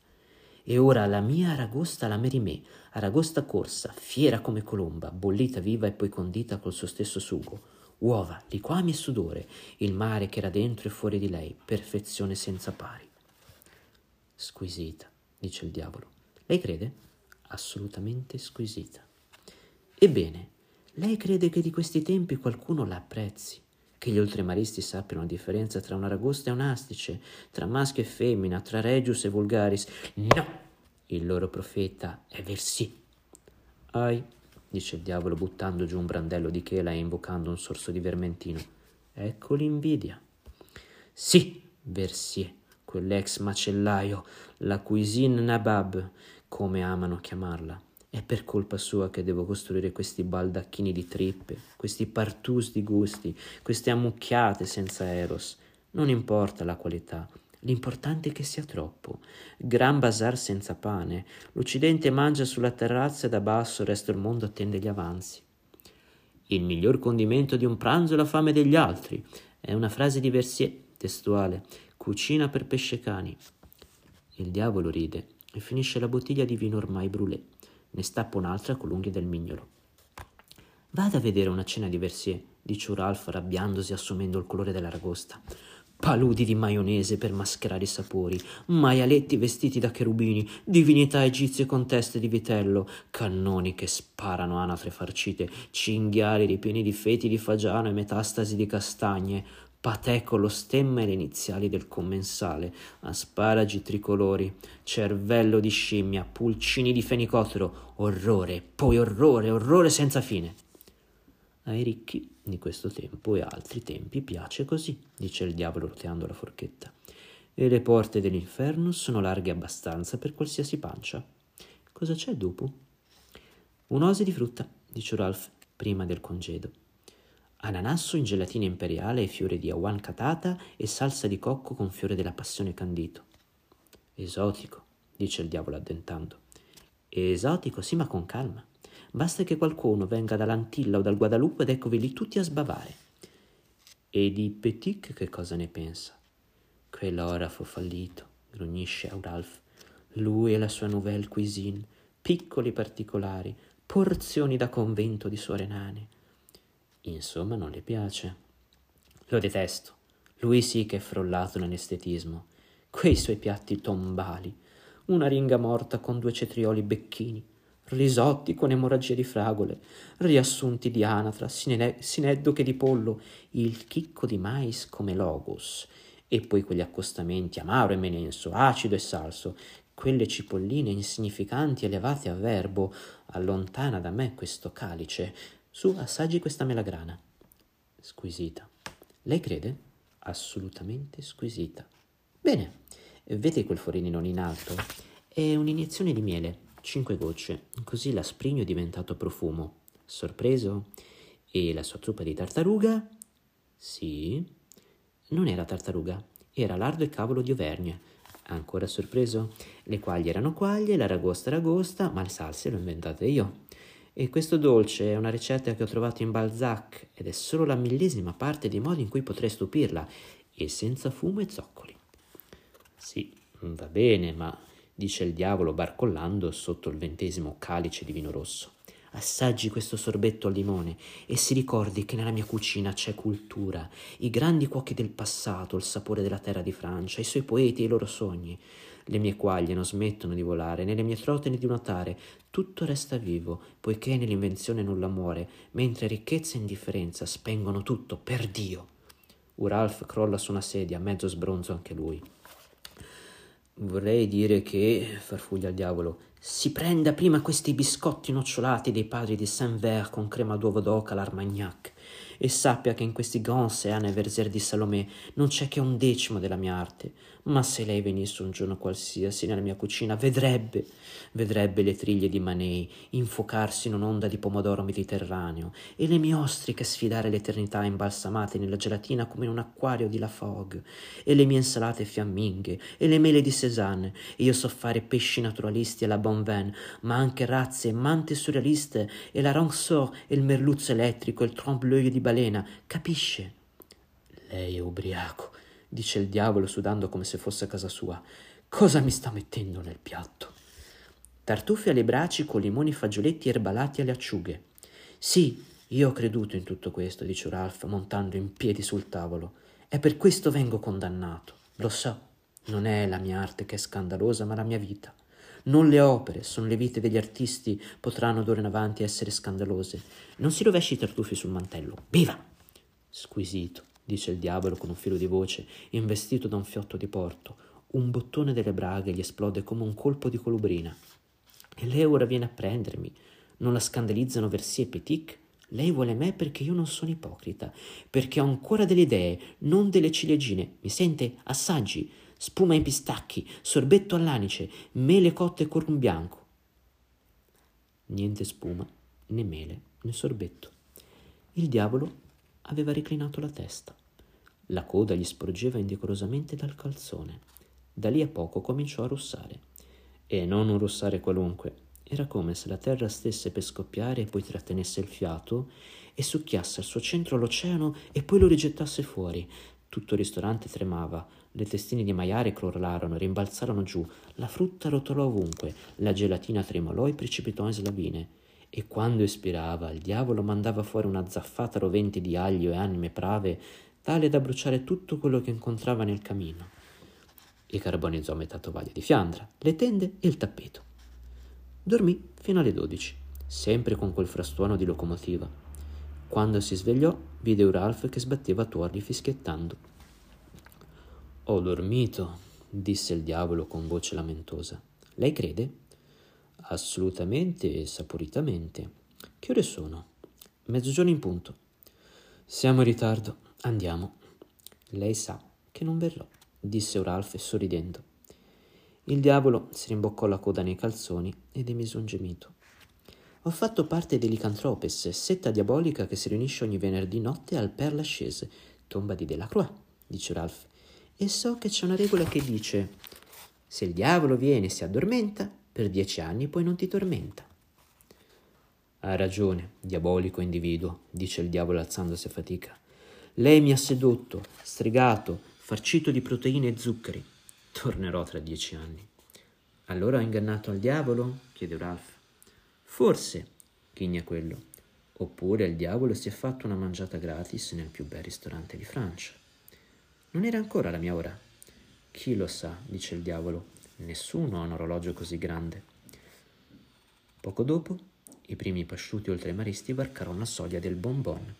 E ora la mia aragosta la merimè, aragosta corsa, fiera come colomba, bollita viva e poi condita col suo stesso sugo uova, liquami e sudore, il mare che era dentro e fuori di lei, perfezione senza pari. Squisita, dice il diavolo. Lei crede? Assolutamente squisita. Ebbene, lei crede che di questi tempi qualcuno la apprezzi, che gli oltremaristi sappiano la differenza tra un aragosta e un astice, tra maschio e femmina, tra regius e vulgaris. No! Il loro profeta è Versi. Ai, dice il diavolo buttando giù un brandello di chela e invocando un sorso di vermentino. Ecco l'invidia. Sì, Versier, quell'ex macellaio, la cuisine nabab, come amano chiamarla. È per colpa sua che devo costruire questi baldacchini di trippe, questi partus di gusti, queste ammucchiate senza eros. Non importa la qualità, L'importante è che sia troppo. Gran bazar senza pane. L'Occidente mangia sulla terrazza e da basso il resto del mondo attende gli avanzi. Il miglior condimento di un pranzo è la fame degli altri. È una frase di Versier, testuale. Cucina per pesce cani. Il diavolo ride e finisce la bottiglia di vino ormai brûlé. Ne stappa un'altra con l'unghia del mignolo. Vada a vedere una cena di Versier dice Ralph arrabbiandosi assumendo il colore dell'aragosta. Paludi di maionese per mascherare i sapori, maialetti vestiti da cherubini, divinità egizie con teste di vitello, cannoni che sparano anatre farcite, cinghiali ripieni di feti di fagiano e metastasi di castagne, patè con lo stemma e le iniziali del commensale, asparagi tricolori, cervello di scimmia, pulcini di fenicottero, orrore, poi orrore, orrore senza fine. Ai ricchi di questo tempo e altri tempi piace così, dice il diavolo roteando la forchetta, e le porte dell'inferno sono larghe abbastanza per qualsiasi pancia. Cosa c'è dopo? Un'ose di frutta, dice Ralph, prima del congedo ananasso in gelatina imperiale e fiore di awan catata e salsa di cocco con fiore della passione candito. Esotico, dice il diavolo addentando. Esotico, sì, ma con calma. Basta che qualcuno venga dall'Antilla o dal Guadalupe ed eccovi lì tutti a sbavare. E di Petit che cosa ne pensa? Quell'orafo fallito, grugnisce Auralf. Lui e la sua nouvelle cuisine, piccoli particolari, porzioni da convento di suore nane Insomma, non le piace. Lo detesto. Lui sì che è frollato nell'estetismo. Quei suoi piatti tombali, una ringa morta con due cetrioli becchini, risotti con emorragie di fragole, riassunti di anatra, sineddoche di pollo, il chicco di mais come logos, e poi quegli accostamenti amaro e menenso, acido e salso, quelle cipolline insignificanti elevate a verbo, allontana da me questo calice, su, assaggi questa melagrana. Squisita. Lei crede? Assolutamente squisita. Bene, vede quel forinino in alto? È un'iniezione di miele, cinque gocce, così l'asprigno è diventato profumo. Sorpreso? E la sua zuppa di tartaruga? Sì. Non era tartaruga, era lardo e cavolo di Auvergne. Ancora sorpreso? Le quaglie erano quaglie, l'aragosta aragosta, ma le salse le ho inventate io. E questo dolce è una ricetta che ho trovato in Balzac ed è solo la millesima parte dei modi in cui potrei stupirla, e senza fumo e zoccoli. Sì, va bene, ma dice il diavolo barcollando sotto il ventesimo calice di vino rosso. Assaggi questo sorbetto al limone e si ricordi che nella mia cucina c'è cultura, i grandi cuochi del passato, il sapore della terra di Francia, i suoi poeti e i loro sogni. Le mie quaglie non smettono di volare, né le mie trote né di nuotare, tutto resta vivo, poiché nell'invenzione nulla muore, mentre ricchezza e indifferenza spengono tutto, per Dio. Uralf crolla su una sedia, mezzo sbronzo anche lui. Vorrei dire che, farfuglia il diavolo, si prenda prima questi biscotti nocciolati dei padri di Saint-Vert con crema d'uovo d'oca all'Armagnac e sappia che in questi Sean e Verser di Salomè non c'è che un decimo della mia arte. Ma se lei venisse un giorno qualsiasi nella mia cucina, vedrebbe, vedrebbe le triglie di Manei infuocarsi in un'onda di pomodoro mediterraneo e le mie ostriche sfidare l'eternità imbalsamate nella gelatina come in un acquario di La Fogue e le mie insalate fiamminghe e le mele di Cézanne e io so fare pesci naturalisti alla Bonvin, ma anche razze e mante surrealiste e la rançor e il merluzzo elettrico e il trompe-l'œil di balena, capisce? Lei è ubriaco dice il diavolo sudando come se fosse a casa sua. Cosa mi sta mettendo nel piatto? Tartufi alle braci con limoni fagioletti erbalati alle acciughe. Sì, io ho creduto in tutto questo, dice Ralph montando in piedi sul tavolo. E per questo vengo condannato. Lo so, non è la mia arte che è scandalosa, ma la mia vita. Non le opere, sono le vite degli artisti, potranno d'ora in avanti essere scandalose. Non si rovesci i tartufi sul mantello. Viva! Squisito dice il diavolo con un filo di voce, investito da un fiotto di porto. Un bottone delle braghe gli esplode come un colpo di colubrina. E lei ora viene a prendermi. Non la scandalizzano versi e Petit? Lei vuole me perché io non sono ipocrita, perché ho ancora delle idee, non delle ciliegine. Mi sente? Assaggi. Spuma in pistacchi, sorbetto all'anice, mele cotte con rum bianco. Niente spuma, né mele, né sorbetto. Il diavolo aveva reclinato la testa. La coda gli sporgeva indecorosamente dal calzone. Da lì a poco cominciò a russare. E non un russare qualunque. Era come se la terra stesse per scoppiare e poi trattenesse il fiato e succhiasse al suo centro l'oceano e poi lo rigettasse fuori. Tutto il ristorante tremava, le testine di maiale crollarono, rimbalzarono giù, la frutta rotolò ovunque, la gelatina tremolò e precipitò in slavine. E quando espirava il diavolo mandava fuori una zaffata rovente di aglio e anime prave tale da bruciare tutto quello che incontrava nel cammino. E carbonizzò metà tovaglia di Fiandra, le tende e il tappeto. Dormì fino alle dodici, sempre con quel frastuono di locomotiva. Quando si svegliò, vide Ralph che sbatteva tuorli fischiettando. Ho dormito, disse il diavolo con voce lamentosa. Lei crede? Assolutamente e saporitamente. Che ore sono? Mezzogiorno in punto. Siamo in ritardo. Andiamo. Lei sa che non verrò, disse Ralph sorridendo. Il diavolo si rimboccò la coda nei calzoni ed emise un gemito. Ho fatto parte dell'Icantropes, setta diabolica che si riunisce ogni venerdì notte al Père Lachaise, tomba di Delacroix, dice Ralph. E so che c'è una regola che dice: se il diavolo viene e si addormenta, per dieci anni poi non ti tormenta. Ha ragione, diabolico individuo, dice il diavolo alzandosi a fatica. Lei mi ha sedotto, stregato, farcito di proteine e zuccheri. Tornerò tra dieci anni. Allora ho ingannato al diavolo? chiede Ralph. Forse, ghigna quello. Oppure il diavolo si è fatto una mangiata gratis nel più bel ristorante di Francia. Non era ancora la mia ora. Chi lo sa, dice il diavolo, Nessuno ha un orologio così grande. Poco dopo, i primi pasciuti oltremaristi varcarono la soglia del bonbon.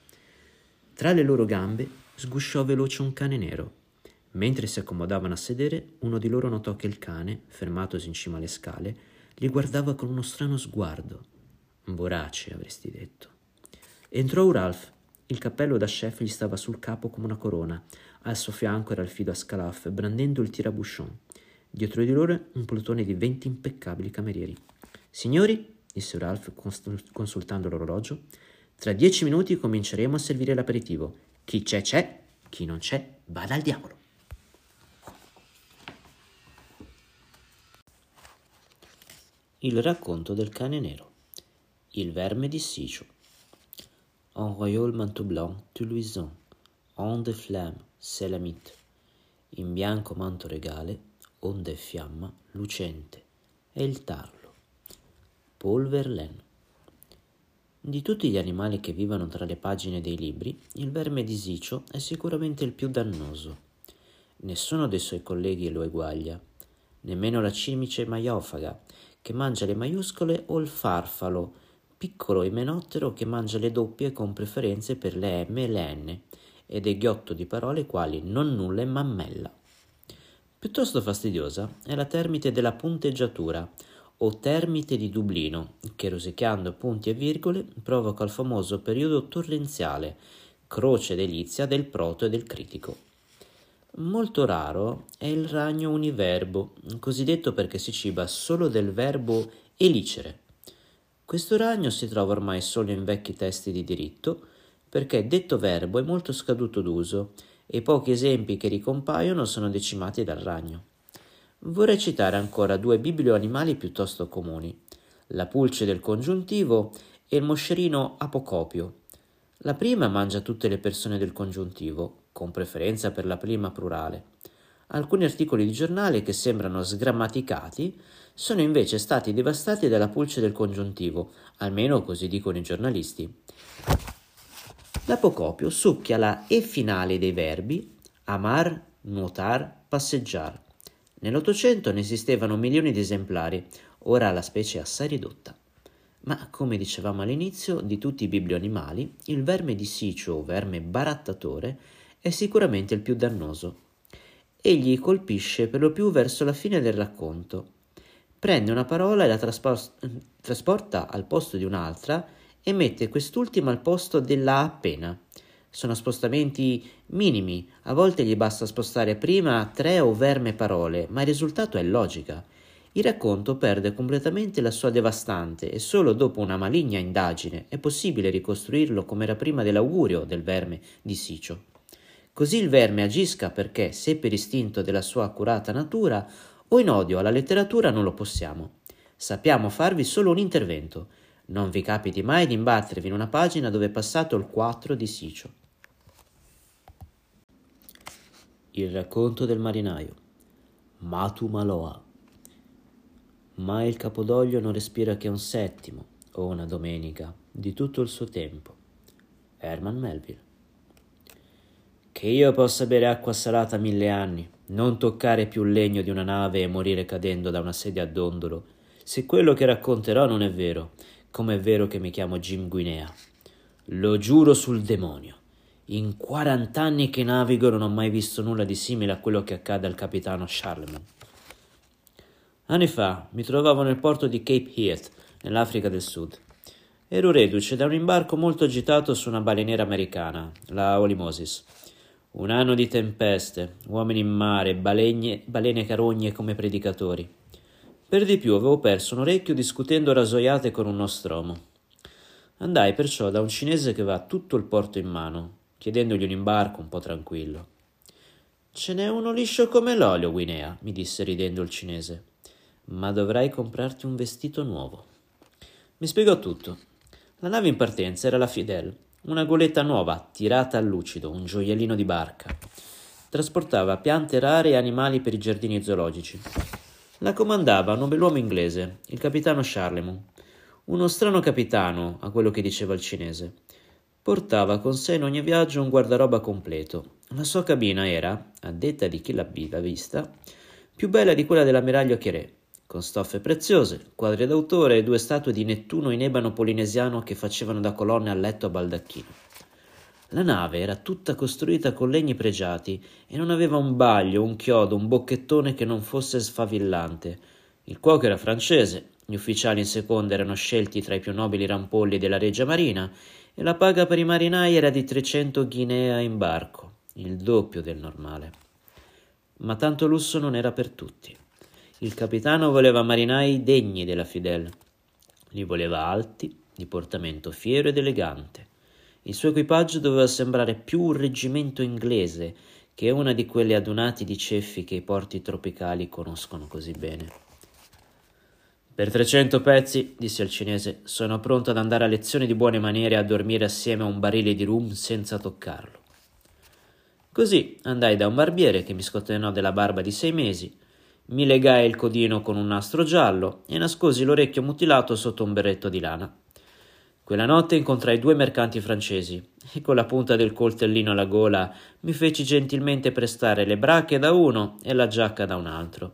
Tra le loro gambe sgusciò veloce un cane nero. Mentre si accomodavano a sedere, uno di loro notò che il cane, fermatosi in cima alle scale, li guardava con uno strano sguardo. Vorace, avresti detto. Entrò Ralph. Il cappello da chef gli stava sul capo come una corona. Al suo fianco era il fido a scalaf, brandendo il tirabouchon. Dietro di loro un plotone di venti impeccabili camerieri. Signori, disse Ralph consultando l'orologio, tra dieci minuti cominceremo a servire l'aperitivo. Chi c'è c'è, chi non c'è vada al diavolo. Il racconto del cane nero. Il verme di Sicio. Un royaume manteau blanc, tu luisant, onde flamme, c'est la mythe. In bianco manto regale, onde fiamma lucente, è il tarlo. Paul Verlaine. Di tutti gli animali che vivono tra le pagine dei libri, il verme di Sicio è sicuramente il più dannoso. Nessuno dei suoi colleghi lo eguaglia, nemmeno la cimice maiofaga, che mangia le maiuscole, o il farfalo, piccolo imenottero che mangia le doppie con preferenze per le M e le N, ed è ghiotto di parole quali non nulla e mammella. Piuttosto fastidiosa è la termite della punteggiatura, o termite di Dublino, che rosicchiando punti e virgole provoca il famoso periodo torrenziale, croce delizia del proto e del critico. Molto raro è il ragno univerbo, cosiddetto perché si ciba solo del verbo elicere. Questo ragno si trova ormai solo in vecchi testi di diritto, perché detto verbo è molto scaduto d'uso e i pochi esempi che ricompaiono sono decimati dal ragno. Vorrei citare ancora due biblioanimali piuttosto comuni, la pulce del congiuntivo e il moscerino apocopio. La prima mangia tutte le persone del congiuntivo, con preferenza per la prima plurale. Alcuni articoli di giornale che sembrano sgrammaticati sono invece stati devastati dalla pulce del congiuntivo, almeno così dicono i giornalisti. L'apocopio succhia la E finale dei verbi amar, nuotar, passeggiar. Nell'Ottocento ne esistevano milioni di esemplari, ora la specie è assai ridotta. Ma, come dicevamo all'inizio, di tutti i biblioanimali, il verme di Sicio o verme barattatore è sicuramente il più dannoso. Egli colpisce per lo più verso la fine del racconto. Prende una parola e la traspos- trasporta al posto di un'altra e mette quest'ultima al posto della appena. Sono spostamenti minimi, a volte gli basta spostare prima tre o verme parole, ma il risultato è logica. Il racconto perde completamente la sua devastante e solo dopo una maligna indagine è possibile ricostruirlo come era prima dell'augurio del verme di Sicio. Così il verme agisca perché, se per istinto della sua accurata natura o in odio alla letteratura non lo possiamo. Sappiamo farvi solo un intervento, non vi capiti mai di imbattervi in una pagina dove è passato il 4 di Sicio. Il racconto del marinaio. Matu Maloa. Mai il capodoglio non respira che un settimo, o una domenica di tutto il suo tempo. Herman Melville. Che io possa bere acqua salata mille anni, non toccare più il legno di una nave e morire cadendo da una sedia a dondolo, se quello che racconterò non è vero, come è vero che mi chiamo Jim Guinea. Lo giuro sul demonio. In quarant'anni che navigo non ho mai visto nulla di simile a quello che accade al capitano Charlemagne. Anni fa mi trovavo nel porto di Cape Heath, nell'Africa del Sud. Ero reduce da un imbarco molto agitato su una baleniera americana, la Holy Moses. Un anno di tempeste, uomini in mare, balegne, balene carogne come predicatori. Per di più avevo perso un orecchio discutendo rasoiate con un nostromo. Andai perciò da un cinese che aveva tutto il porto in mano, chiedendogli un imbarco un po' tranquillo. Ce n'è uno liscio come l'olio, Guinea, mi disse ridendo il cinese. Ma dovrai comprarti un vestito nuovo. Mi spiegò tutto. La nave in partenza era la Fidel, una goletta nuova, tirata a lucido, un gioiellino di barca. Trasportava piante rare e animali per i giardini zoologici. La comandava un nobel'uomo inglese, il capitano Charlemont. Uno strano capitano, a quello che diceva il cinese. Portava con sé in ogni viaggio un guardaroba completo. La sua cabina era, a detta di chi l'aveva vista, più bella di quella dell'ammiraglio Chiré con stoffe preziose, quadri d'autore e due statue di Nettuno in ebano polinesiano che facevano da colonne al letto a baldacchino. La nave era tutta costruita con legni pregiati e non aveva un baglio, un chiodo, un bocchettone che non fosse sfavillante. Il cuoco era francese, gli ufficiali in seconda erano scelti tra i più nobili rampolli della Regia Marina e la paga per i marinai era di 300 guinea in barco, il doppio del normale. Ma tanto lusso non era per tutti. Il capitano voleva marinai degni della Fidel. Li voleva alti, di portamento fiero ed elegante. Il suo equipaggio doveva sembrare più un reggimento inglese che una di quelle adunati di ceffi che i porti tropicali conoscono così bene. Per trecento pezzi, disse al cinese, sono pronto ad andare a lezione di buone maniere e a dormire assieme a un barile di rum senza toccarlo. Così andai da un barbiere che mi scotenò della barba di sei mesi mi legai il codino con un nastro giallo e nascosi l'orecchio mutilato sotto un berretto di lana. Quella notte incontrai due mercanti francesi e con la punta del coltellino alla gola mi feci gentilmente prestare le brache da uno e la giacca da un altro.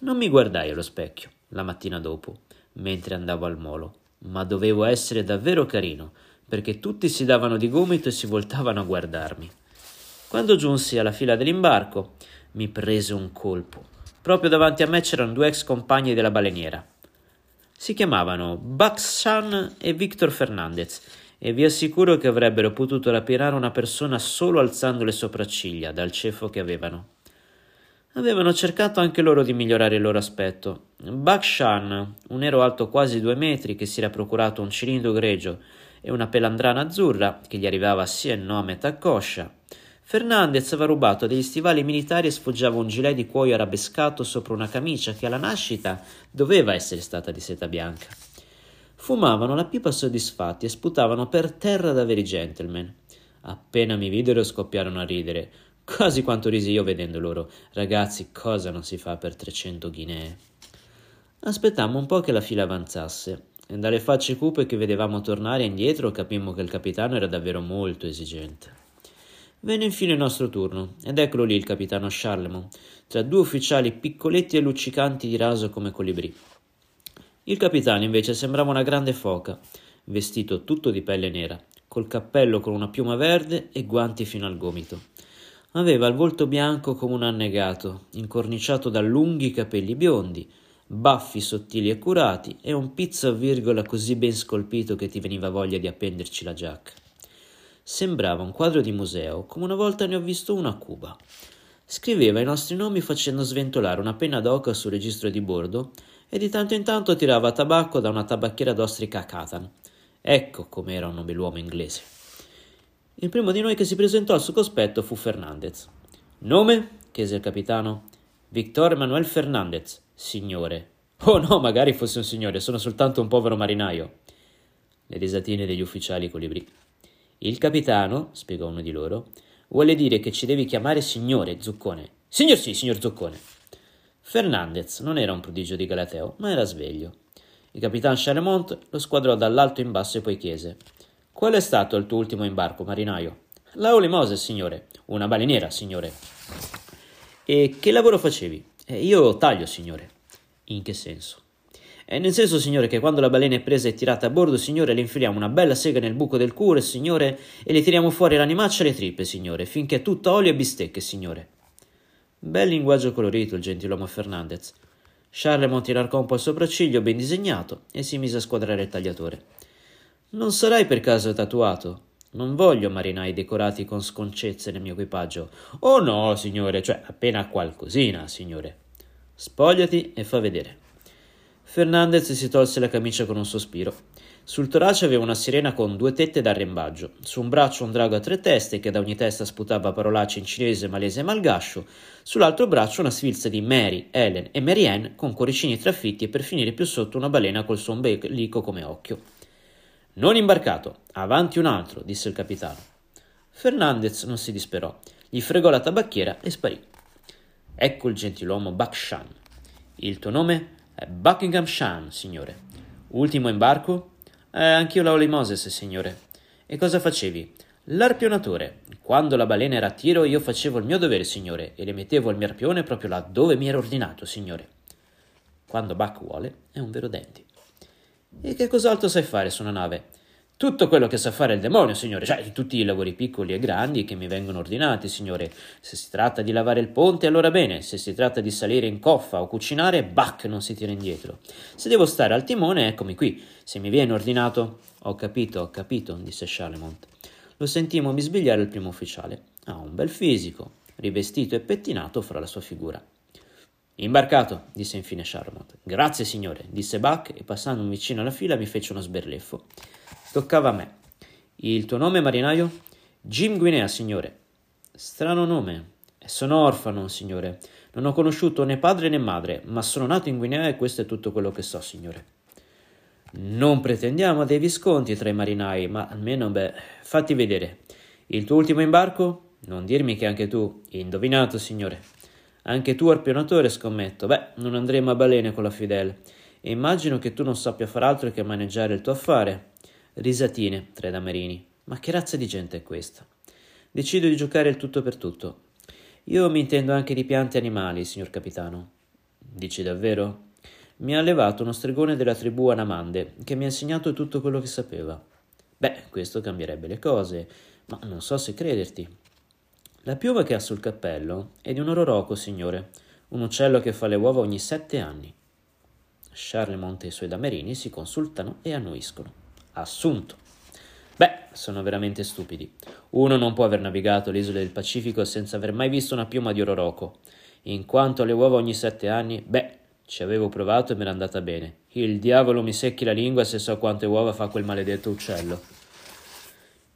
Non mi guardai allo specchio la mattina dopo, mentre andavo al molo, ma dovevo essere davvero carino, perché tutti si davano di gomito e si voltavano a guardarmi. Quando giunsi alla fila dell'imbarco, mi prese un colpo Proprio davanti a me c'erano due ex compagni della baleniera. Si chiamavano Bakshan e Victor Fernandez e vi assicuro che avrebbero potuto rapinare una persona solo alzando le sopracciglia dal ceffo che avevano. Avevano cercato anche loro di migliorare il loro aspetto. Bakshan, un nero alto quasi due metri che si era procurato un cilindro grigio e una pelandrana azzurra che gli arrivava sia in nome a metà coscia, Fernandez aveva rubato degli stivali militari e sfoggiava un gilet di cuoio arabescato sopra una camicia che alla nascita doveva essere stata di seta bianca. Fumavano la pipa soddisfatti e sputavano per terra da veri gentleman. Appena mi videro scoppiarono a ridere, quasi quanto risi io vedendo loro. Ragazzi, cosa non si fa per 300 ghinee? Aspettammo un po' che la fila avanzasse e dalle facce cupe che vedevamo tornare indietro capimmo che il capitano era davvero molto esigente. Venne infine il nostro turno, ed eccolo lì il capitano Charlemont, tra due ufficiali piccoletti e luccicanti di raso come colibrì. Il capitano invece sembrava una grande foca, vestito tutto di pelle nera, col cappello con una piuma verde e guanti fino al gomito. Aveva il volto bianco come un annegato, incorniciato da lunghi capelli biondi, baffi sottili e curati e un pizzo a virgola così ben scolpito che ti veniva voglia di appenderci la giacca. Sembrava un quadro di museo, come una volta ne ho visto uno a Cuba. Scriveva i nostri nomi facendo sventolare una penna d'oca sul registro di bordo e di tanto in tanto tirava tabacco da una tabacchiera d'ostrica a Catan. Ecco com'era un nobel'uomo inglese. Il primo di noi che si presentò al suo cospetto fu Fernandez. Nome? chiese il capitano. Victor Emanuel Fernandez, signore. Oh no, magari fosse un signore, sono soltanto un povero marinaio. Le risatine degli ufficiali colibrì. Il capitano, spiegò uno di loro, vuole dire che ci devi chiamare signore Zuccone. Signor sì, signor Zuccone. Fernandez non era un prodigio di Galateo, ma era sveglio. Il capitan Charlemont lo squadrò dall'alto in basso e poi chiese: Qual è stato il tuo ultimo imbarco, marinaio? La Holy Moses, signore. Una baleniera, signore. E che lavoro facevi? Eh, io taglio, signore. In che senso? Eh, nel senso, signore, che quando la balena è presa e tirata a bordo, signore, le infiliamo una bella sega nel buco del cuore, signore, e le tiriamo fuori l'animaccia e le trippe, signore, finché è tutta olio e bistecche, signore. Bel linguaggio colorito il gentiluomo Fernandez. Charlemont inarcò un po' il sopracciglio ben disegnato e si mise a squadrare il tagliatore. Non sarai per caso tatuato? Non voglio marinai decorati con sconcezze nel mio equipaggio. Oh no, signore, cioè appena qualcosina, signore. Spogliati e fa vedere. Fernandez si tolse la camicia con un sospiro. Sul torace aveva una sirena con due tette da rembaggio, su un braccio un drago a tre teste che da ogni testa sputava parolacce in cinese, malese e malgascio, sull'altro braccio una sfilza di Mary, Helen e Marianne con cuoricini trafitti e per finire più sotto una balena col suo ombelico come occhio. Non imbarcato, avanti un altro, disse il capitano. Fernandez non si disperò, gli fregò la tabacchiera e sparì. Ecco il gentiluomo Bakshan. Il tuo nome? È Buckinghamshire, signore. Ultimo imbarco? Eh, anch'io la Holy Moses, signore. E cosa facevi? L'arpionatore. Quando la balena era a tiro io facevo il mio dovere, signore, e le mettevo il mio arpione proprio là dove mi era ordinato, signore. Quando Buck vuole, è un vero denti. E che cos'altro sai fare su una nave? Tutto quello che sa fare il demonio, signore, cioè tutti i lavori piccoli e grandi che mi vengono ordinati, signore. Se si tratta di lavare il ponte, allora bene, se si tratta di salire in coffa o cucinare, bac, non si tira indietro. Se devo stare al timone, eccomi qui. Se mi viene ordinato. Ho capito, ho capito, disse Charlemont. Lo sentimmo bisbigliare il primo ufficiale. Ha un bel fisico, rivestito e pettinato fra la sua figura. Imbarcato, disse infine Charlemont. Grazie, signore, disse Buck e passando vicino alla fila mi fece uno sberleffo. Toccava a me. Il tuo nome, marinaio? Jim Guinea, signore. Strano nome. Sono orfano, signore. Non ho conosciuto né padre né madre, ma sono nato in Guinea e questo è tutto quello che so, signore. Non pretendiamo dei visconti tra i marinai, ma almeno, beh, fatti vedere. Il tuo ultimo imbarco? Non dirmi che anche tu. Indovinato, signore. Anche tu, arpionatore, scommetto. Beh, non andremo a balene con la Fidel. E immagino che tu non sappia far altro che maneggiare il tuo affare. Risatine tra i damerini. Ma che razza di gente è questa? Decido di giocare il tutto per tutto. Io mi intendo anche di piante e animali, signor capitano. Dici davvero? Mi ha allevato uno stregone della tribù Anamande, che mi ha insegnato tutto quello che sapeva. Beh, questo cambierebbe le cose, ma non so se crederti. La piuma che ha sul cappello è di un ororoco, signore, un uccello che fa le uova ogni sette anni. Charlemont e i suoi damerini si consultano e annuiscono. Assunto. Beh, sono veramente stupidi. Uno non può aver navigato le isole del Pacifico senza aver mai visto una piuma di ororoco. In quanto alle uova ogni sette anni, beh, ci avevo provato e me n'è andata bene. Il diavolo mi secchi la lingua se so quante uova fa quel maledetto uccello.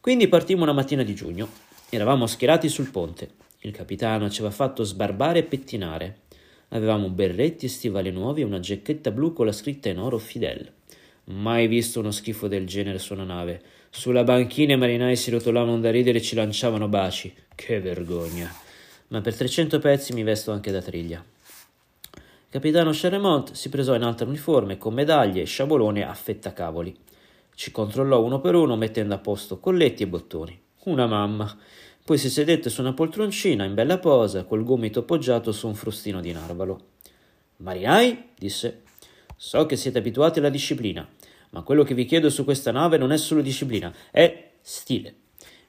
Quindi partimmo una mattina di giugno. Eravamo schierati sul ponte. Il capitano ci aveva fatto sbarbare e pettinare. Avevamo berretti e stivali nuovi e una giacchetta blu con la scritta in oro Fidel. Mai visto uno schifo del genere su una nave. Sulla banchina i marinai si rotolavano da ridere e ci lanciavano baci. Che vergogna. Ma per 300 pezzi mi vesto anche da triglia. Capitano Charemont si presò in alta uniforme con medaglie e sciabolone a fettacavoli. Ci controllò uno per uno mettendo a posto colletti e bottoni. Una mamma. Poi si sedette su una poltroncina in bella posa, col gomito appoggiato su un frustino di narvalo. Marinai, disse, so che siete abituati alla disciplina. Ma quello che vi chiedo su questa nave non è solo disciplina, è stile.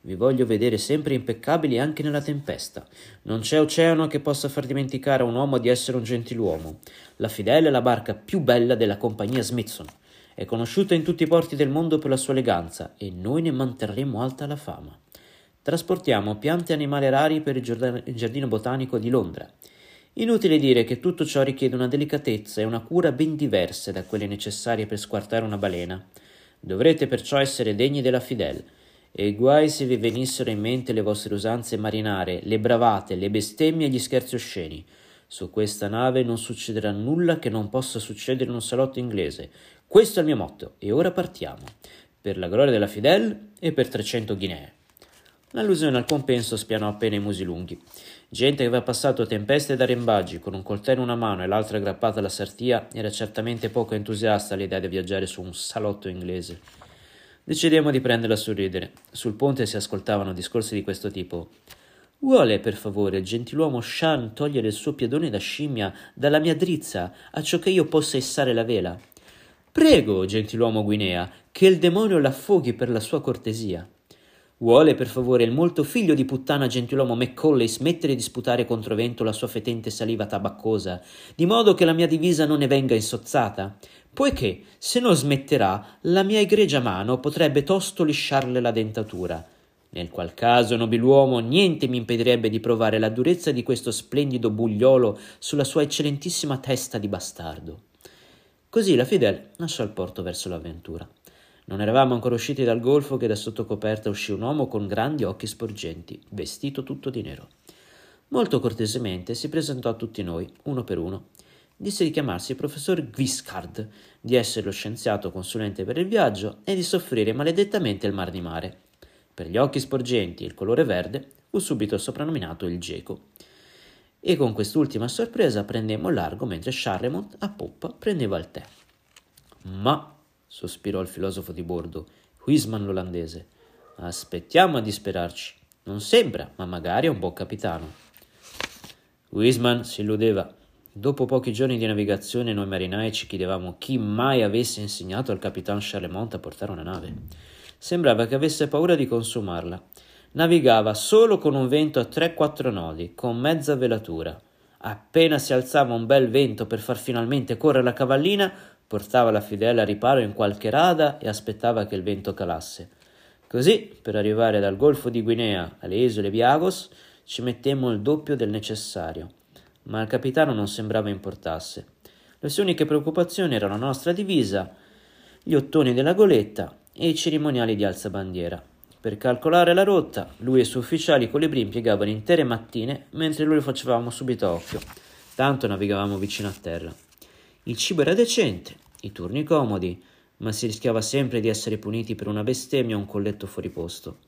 Vi voglio vedere sempre impeccabili anche nella tempesta. Non c'è oceano che possa far dimenticare a un uomo di essere un gentiluomo. La Fidele è la barca più bella della compagnia Smithson. È conosciuta in tutti i porti del mondo per la sua eleganza e noi ne manterremo alta la fama. Trasportiamo piante e animali rari per il giardino botanico di Londra Inutile dire che tutto ciò richiede una delicatezza e una cura ben diverse da quelle necessarie per squartare una balena. Dovrete perciò essere degni della Fidel, e guai se vi venissero in mente le vostre usanze marinare, le bravate, le bestemmie e gli scherzi osceni. Su questa nave non succederà nulla che non possa succedere in un salotto inglese. Questo è il mio motto, e ora partiamo. Per la gloria della Fidel e per 300 ghinee. L'allusione al compenso spianò appena i musi lunghi. Gente che aveva passato tempeste ed arembaggi con un coltello in una mano e l'altra aggrappata alla sartia era certamente poco entusiasta all'idea di viaggiare su un salotto inglese. Decidemmo di prenderla a sorridere. Sul ponte si ascoltavano discorsi di questo tipo. Vuole, per favore, il gentiluomo Shan togliere il suo piedone da scimmia dalla mia drizza, a ciò che io possa issare la vela? Prego, gentiluomo Guinea, che il demonio l'affoghi per la sua cortesia. Vuole, per favore, il molto figlio di puttana gentiluomo Macaulay smettere di sputare contro vento la sua fetente saliva tabaccosa, di modo che la mia divisa non ne venga insozzata? Poiché, se non smetterà, la mia egregia mano potrebbe tosto lisciarle la dentatura nel qual caso, nobiluomo, niente mi impedirebbe di provare la durezza di questo splendido bugliolo sulla sua eccellentissima testa di bastardo. Così la Fidel lasciò il porto verso l'avventura. Non eravamo ancora usciti dal golfo che da sotto coperta uscì un uomo con grandi occhi sporgenti, vestito tutto di nero. Molto cortesemente si presentò a tutti noi, uno per uno. Disse di chiamarsi professor Guiscard, di essere lo scienziato consulente per il viaggio e di soffrire maledettamente il mar di mare. Per gli occhi sporgenti e il colore verde fu subito soprannominato il geco. E con quest'ultima sorpresa prendemmo largo mentre Charlemont a poppa prendeva il tè. Ma, sospirò il filosofo di bordo, Huisman l'olandese, aspettiamo a disperarci. Non sembra, ma magari è un buon capitano. Huisman si illudeva. Dopo pochi giorni di navigazione noi marinai ci chiedevamo chi mai avesse insegnato al capitano Charlemont a portare una nave. Sembrava che avesse paura di consumarla. Navigava solo con un vento a 3-4 nodi, con mezza velatura. Appena si alzava un bel vento per far finalmente correre la cavallina, portava la fidela a riparo in qualche rada e aspettava che il vento calasse. Così, per arrivare dal golfo di Guinea alle isole Biagos, ci mettemmo il doppio del necessario. Ma al capitano non sembrava importasse. Le sue uniche preoccupazioni erano la nostra divisa, gli ottoni della goletta e i cerimoniali di alzabandiera. Per calcolare la rotta, lui e i suoi ufficiali colibri impiegavano intere mattine, mentre noi facevamo subito occhio. Tanto navigavamo vicino a terra. Il cibo era decente, i turni comodi, ma si rischiava sempre di essere puniti per una bestemmia o un colletto fuori posto.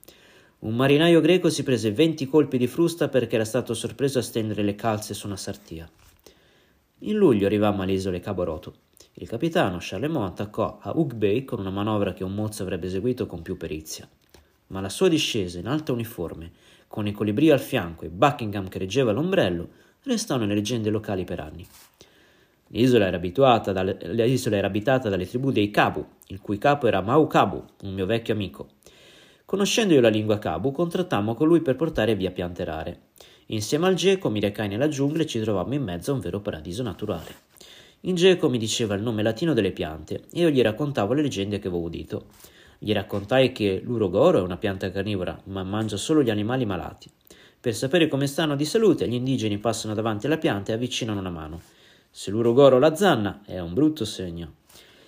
Un marinaio greco si prese venti colpi di frusta perché era stato sorpreso a stendere le calze su una sartia. In luglio arrivammo alle isole Caboroto. Il capitano Charlemont attaccò a Hug Bay con una manovra che un mozzo avrebbe eseguito con più perizia. Ma la sua discesa in alta uniforme, con i colibri al fianco e Buckingham che reggeva l'ombrello, restò nelle leggende locali per anni. L'isola era, dalle, l'isola era abitata dalle tribù dei Kabu, il cui capo era Mau Kabu, un mio vecchio amico. Conoscendo io la lingua Kabu, contrattammo con lui per portare via piante rare. Insieme al geco mi recai nella giungla e ci trovammo in mezzo a un vero paradiso naturale. In Geco mi diceva il nome latino delle piante e io gli raccontavo le leggende che avevo udito. Gli raccontai che l'urogoro è una pianta carnivora, ma mangia solo gli animali malati. Per sapere come stanno di salute, gli indigeni passano davanti alla pianta e avvicinano una mano. Se l'urogoro la zanna, è un brutto segno.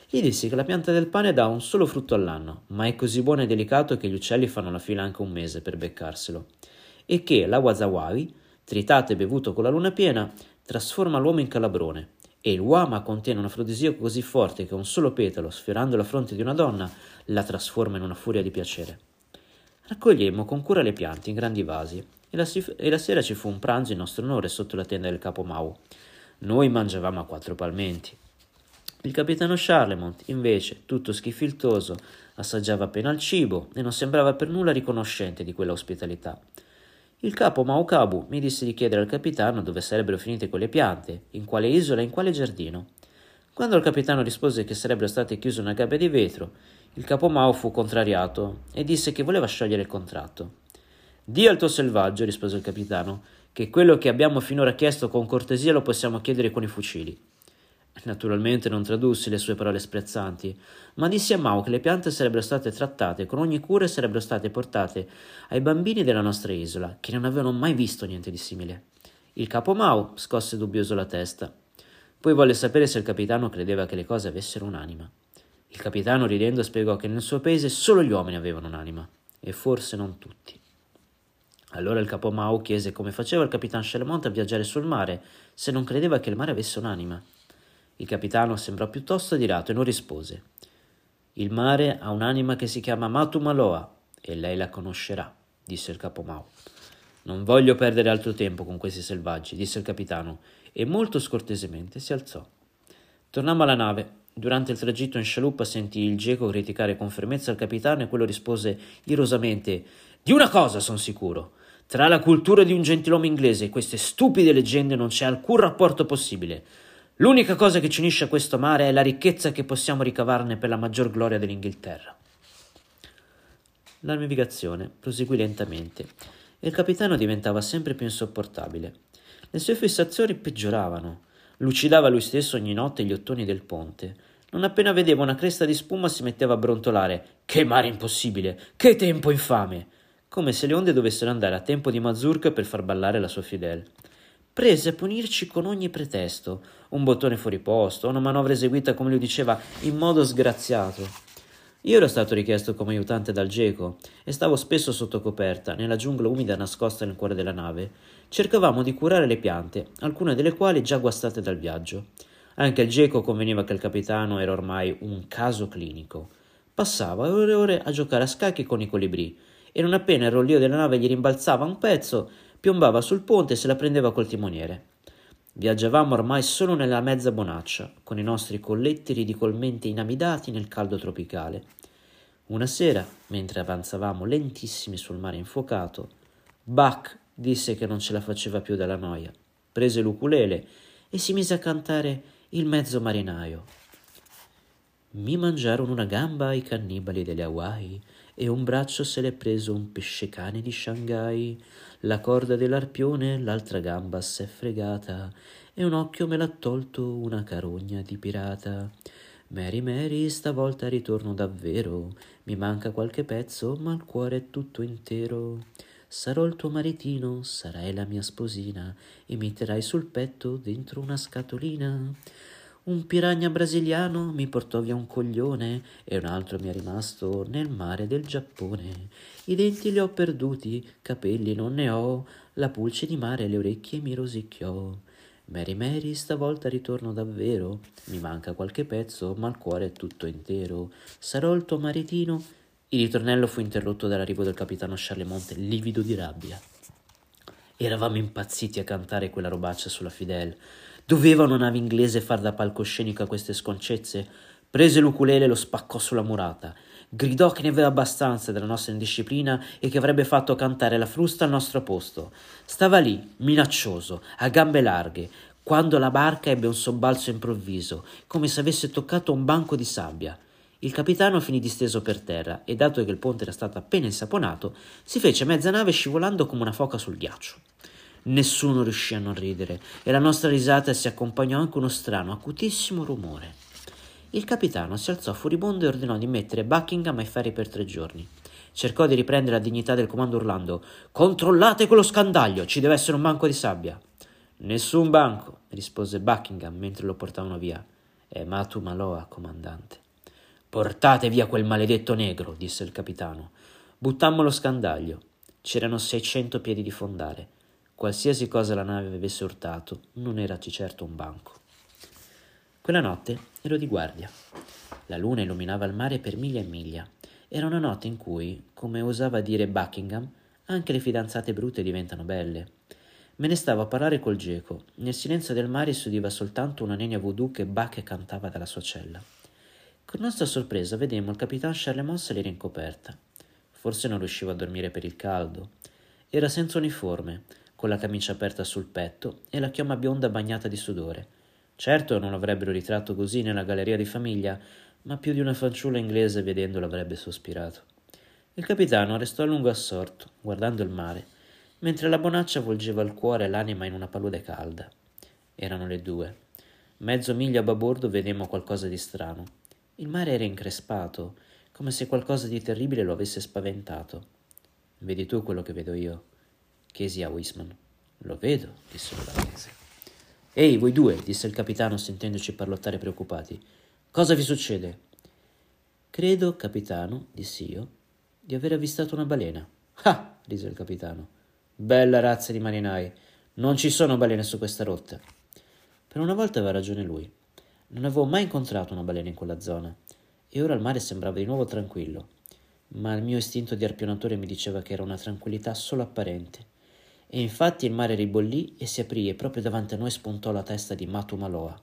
Gli dissi che la pianta del pane dà un solo frutto all'anno, ma è così buono e delicato che gli uccelli fanno la fila anche un mese per beccarselo. E che la wazawawi, tritato e bevuto con la luna piena, trasforma l'uomo in calabrone e il Wama contiene un afrodisiaco così forte che un solo petalo, sfiorando la fronte di una donna, la trasforma in una furia di piacere. Raccogliemmo con cura le piante in grandi vasi e la, e la sera ci fu un pranzo in nostro onore sotto la tenda del capo Mau. Noi mangiavamo a quattro palmenti. Il capitano Charlemont, invece, tutto schifiltoso, assaggiava appena il cibo e non sembrava per nulla riconoscente di quella ospitalità. Il capo Maukabu mi disse di chiedere al capitano dove sarebbero finite quelle piante, in quale isola e in quale giardino. Quando il capitano rispose che sarebbero state chiuse una gabbia di vetro, il capo Mau fu contrariato e disse che voleva sciogliere il contratto. Dì al tuo selvaggio, rispose il capitano, che quello che abbiamo finora chiesto con cortesia lo possiamo chiedere con i fucili. Naturalmente non tradussi le sue parole sprezzanti, ma dissi a Mao che le piante sarebbero state trattate con ogni cura e sarebbero state portate ai bambini della nostra isola, che non avevano mai visto niente di simile. Il capo Mao scosse dubbioso la testa. Poi volle sapere se il capitano credeva che le cose avessero un'anima. Il capitano, ridendo, spiegò che nel suo paese solo gli uomini avevano un'anima, e forse non tutti. Allora il capo Mao chiese come faceva il capitano Chalemont a viaggiare sul mare, se non credeva che il mare avesse un'anima. Il capitano sembrò piuttosto adirato e non rispose. Il mare ha un'anima che si chiama Matu Maloa e lei la conoscerà, disse il capo Mau. Non voglio perdere altro tempo con questi selvaggi, disse il capitano, e molto scortesemente si alzò. Tornammo alla nave. Durante il tragitto in scialuppa sentì il geco criticare con fermezza il capitano e quello rispose irosamente Di una cosa son sicuro. Tra la cultura di un gentiluomo inglese e queste stupide leggende non c'è alcun rapporto possibile. L'unica cosa che ci unisce a questo mare è la ricchezza che possiamo ricavarne per la maggior gloria dell'Inghilterra. La navigazione proseguì lentamente e il capitano diventava sempre più insopportabile. Le sue fissazioni peggioravano. Lucidava lui stesso ogni notte gli ottoni del ponte. Non appena vedeva una cresta di spuma si metteva a brontolare. Che mare impossibile! Che tempo infame! Come se le onde dovessero andare a tempo di mazurka per far ballare la sua Fidel prese a punirci con ogni pretesto, un bottone fuori posto, una manovra eseguita come lui diceva in modo sgraziato. Io ero stato richiesto come aiutante dal geco e stavo spesso sotto coperta, nella giungla umida nascosta nel cuore della nave. Cercavamo di curare le piante, alcune delle quali già guastate dal viaggio. Anche il geco conveniva che il capitano era ormai un caso clinico. Passava ore e ore a giocare a scacchi con i colibrì e non appena il rollio della nave gli rimbalzava un pezzo, piombava sul ponte e se la prendeva col timoniere. Viaggiavamo ormai solo nella mezza bonaccia, con i nostri colletti ridicolmente inamidati nel caldo tropicale. Una sera, mentre avanzavamo lentissimi sul mare infuocato, Buck disse che non ce la faceva più dalla noia, prese l'ukulele e si mise a cantare il mezzo marinaio. Mi mangiarono una gamba i cannibali delle Hawaii e un braccio se l'è preso un pesce cane di Shanghai la corda dell'arpione, l'altra gamba s'è fregata, e un occhio me l'ha tolto una carogna di pirata. Mary Mary, stavolta ritorno davvero, mi manca qualche pezzo, ma il cuore è tutto intero. Sarò il tuo maritino, sarai la mia sposina, e mi terrai sul petto dentro una scatolina. Un piranha brasiliano mi portò via un coglione e un altro mi è rimasto nel mare del Giappone. I denti li ho perduti, capelli non ne ho, la pulce di mare le orecchie mi rosicchiò. Mary Mary, stavolta ritorno davvero, mi manca qualche pezzo, ma il cuore è tutto intero. Sarò il tuo maritino? Il ritornello fu interrotto dall'arrivo del capitano Charlemonte, livido di rabbia. Eravamo impazziti a cantare quella robaccia sulla Fidel. Doveva una nave inglese far da palcoscenico a queste sconcezze? Prese l'ukulele e lo spaccò sulla murata. Gridò che ne aveva abbastanza della nostra indisciplina e che avrebbe fatto cantare la frusta al nostro posto. Stava lì, minaccioso, a gambe larghe, quando la barca ebbe un sobbalzo improvviso, come se avesse toccato un banco di sabbia. Il capitano finì disteso per terra e, dato che il ponte era stato appena insaponato, si fece mezza nave scivolando come una foca sul ghiaccio. Nessuno riuscì a non ridere e la nostra risata si accompagnò anche uno strano, acutissimo rumore. Il capitano si alzò furibondo e ordinò di mettere Buckingham ai ferri per tre giorni. Cercò di riprendere la dignità del comando urlando Controllate quello scandaglio, ci deve essere un banco di sabbia. Nessun banco, rispose Buckingham mentre lo portavano via. È Matu Maloa, comandante. Portate via quel maledetto negro, disse il capitano. Buttammo lo scandaglio. C'erano seicento piedi di fondale. Qualsiasi cosa la nave avesse urtato, non era di certo un banco. Quella notte ero di guardia. La luna illuminava il mare per miglia e miglia. Era una notte in cui, come osava dire Buckingham, anche le fidanzate brutte diventano belle. Me ne stavo a parlare col geco. Nel silenzio del mare si udiva soltanto una nenia voodoo che Buck cantava dalla sua cella. Con nostra sorpresa vedemmo il capitan Charlemont salire in coperta. Forse non riusciva a dormire per il caldo. Era senza uniforme, con la camicia aperta sul petto e la chioma bionda bagnata di sudore. Certo non l'avrebbero ritratto così nella galleria di famiglia, ma più di una fanciulla inglese vedendolo avrebbe sospirato. Il capitano restò a lungo assorto, guardando il mare, mentre la bonaccia volgeva il cuore e l'anima in una palude calda. Erano le due. Mezzo miglio a babordo vedemmo qualcosa di strano. Il mare era increspato, come se qualcosa di terribile lo avesse spaventato. Vedi tu quello che vedo io? Chiesi a Wisman. Lo vedo, disse l'olandese. Ehi, voi due, disse il capitano sentendoci parlottare preoccupati. Cosa vi succede? Credo, capitano, dissi io, di aver avvistato una balena. Ah, disse il capitano. Bella razza di marinai. Non ci sono balene su questa rotta. Per una volta aveva ragione lui. Non avevo mai incontrato una balena in quella zona, e ora il mare sembrava di nuovo tranquillo, ma il mio istinto di arpionatore mi diceva che era una tranquillità solo apparente E infatti il mare ribollì e si aprì e proprio davanti a noi spuntò la testa di Matu Maloa.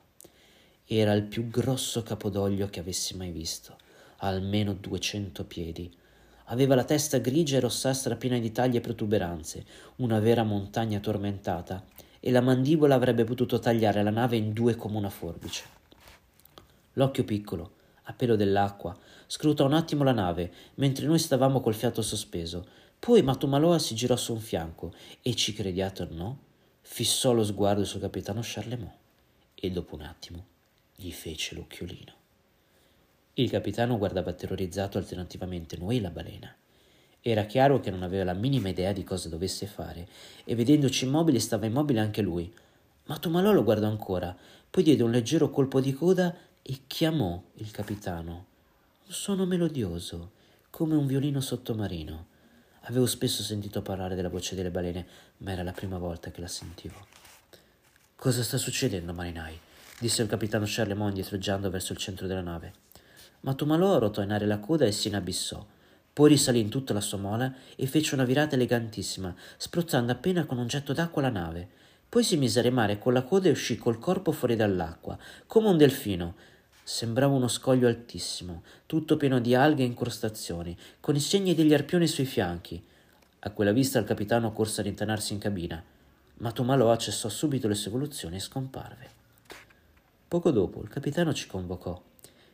Era il più grosso capodoglio che avessi mai visto, almeno duecento piedi. Aveva la testa grigia e rossastra piena di taglie e protuberanze, una vera montagna tormentata, e la mandibola avrebbe potuto tagliare la nave in due come una forbice. L'occhio piccolo, a pelo dell'acqua, scrutò un attimo la nave, mentre noi stavamo col fiato sospeso. Poi Matumaloa si girò su un fianco e, ci crediate o no, fissò lo sguardo sul capitano Charlemont e dopo un attimo gli fece l'occhiolino. Il capitano guardava terrorizzato alternativamente noi e la balena. Era chiaro che non aveva la minima idea di cosa dovesse fare e vedendoci immobili stava immobile anche lui. Ma Tomalò lo guardò ancora, poi diede un leggero colpo di coda e chiamò il capitano. Un suono melodioso, come un violino sottomarino. Avevo spesso sentito parlare della voce delle balene, ma era la prima volta che la sentivo. Cosa sta succedendo, marinai? disse il capitano Charlemont dietreggiando verso il centro della nave. Ma Tomalò rotò in aria la coda e si inabissò. Poi risalì in tutta la sua mola e fece una virata elegantissima, spruzzando appena con un getto d'acqua la nave. Poi si mise a remare con la coda e uscì col corpo fuori dall'acqua, come un delfino. Sembrava uno scoglio altissimo, tutto pieno di alghe e incrostazioni, con i segni degli arpioni sui fianchi. A quella vista il capitano corse a rintanarsi in cabina, ma Tomalò cessò subito le sue evoluzioni e scomparve. Poco dopo il capitano ci convocò.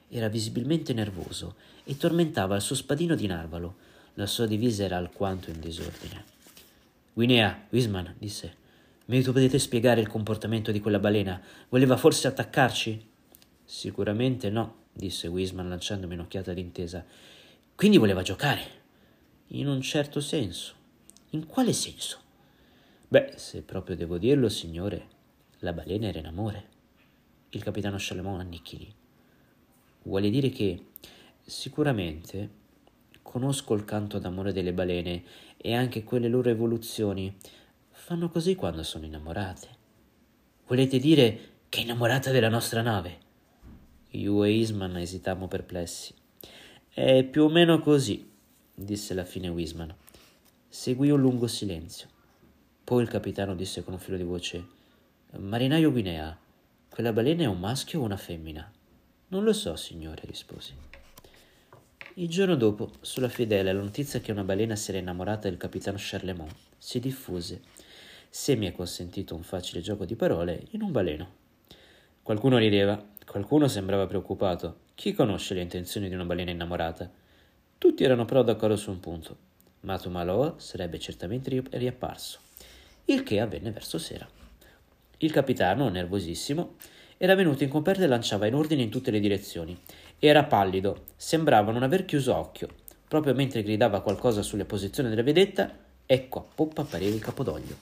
Era visibilmente nervoso e tormentava il suo spadino di narvalo. La sua divisa era alquanto in disordine. Guinea, Wisman, disse. Mi potete spiegare il comportamento di quella balena? Voleva forse attaccarci? Sicuramente no, disse Wisman lanciandomi un'occhiata d'intesa. Quindi voleva giocare? In un certo senso. In quale senso? Beh, se proprio devo dirlo, signore, la balena era in amore. Il capitano Chalemont annichilì. Vuole dire che sicuramente conosco il canto d'amore delle balene e anche quelle loro evoluzioni. Fanno così quando sono innamorate. Volete dire che è innamorata della nostra nave? Io e Isman esitammo perplessi. È più o meno così, disse alla fine Wisman. Seguì un lungo silenzio. Poi il capitano disse con un filo di voce: Marinaio Guinea, quella balena è un maschio o una femmina? Non lo so, signore, risposi. Il giorno dopo, sulla Fidele, la notizia che una balena si era innamorata del capitano Charlemont si diffuse, se mi è consentito un facile gioco di parole, in un baleno. Qualcuno rideva, qualcuno sembrava preoccupato. Chi conosce le intenzioni di una balena innamorata? Tutti erano però d'accordo su un punto. Maloa sarebbe certamente riapparso, il che avvenne verso sera. Il capitano, nervosissimo, era venuto in coperta e lanciava in ordine in tutte le direzioni. Era pallido, sembrava non aver chiuso occhio. Proprio mentre gridava qualcosa sulle posizioni della vedetta, ecco a poppa appariva il capodoglio.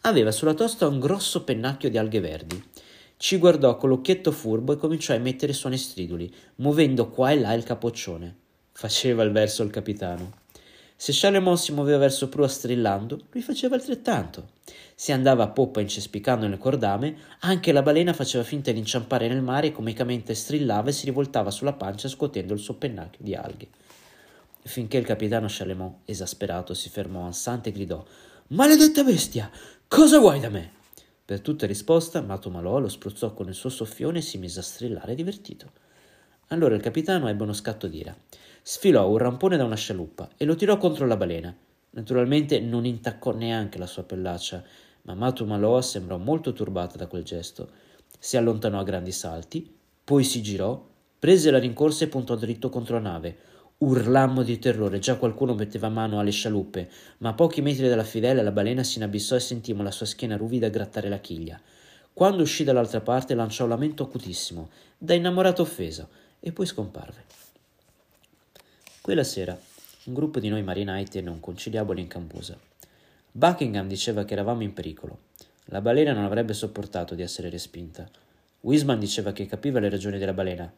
Aveva sulla tosta un grosso pennacchio di alghe verdi. Ci guardò con l'occhietto furbo e cominciò a emettere suoni striduli, muovendo qua e là il capoccione. Faceva il verso il capitano. Se Charlemont si muoveva verso prua strillando, lui faceva altrettanto. Se andava a poppa incespicando nel cordame, anche la balena faceva finta di inciampare nel mare e comicamente strillava e si rivoltava sulla pancia scuotendo il suo pennacchio di alghe. Finché il capitano Charlemont, esasperato, si fermò ansante e gridò Maledetta bestia! Cosa vuoi da me? Per tutta risposta, Mato Malò lo spruzzò con il suo soffione e si mise a strillare divertito. Allora il capitano ebbe uno scatto d'ira sfilò un rampone da una scialuppa e lo tirò contro la balena. Naturalmente non intaccò neanche la sua pellaccia, ma Matu Maloa sembrò molto turbata da quel gesto. Si allontanò a grandi salti, poi si girò, prese la rincorsa e puntò dritto contro la nave. Urlammo di terrore, già qualcuno metteva mano alle scialuppe, ma a pochi metri dalla fidele la balena si inabissò e sentimmo la sua schiena ruvida grattare la chiglia. Quando uscì dall'altra parte lanciò un lamento acutissimo, da innamorato offeso, e poi scomparve. Quella sera un gruppo di noi marinai tenne un conciliabolo in cambusa. Buckingham diceva che eravamo in pericolo. La balena non avrebbe sopportato di essere respinta. Wisman diceva che capiva le ragioni della balena,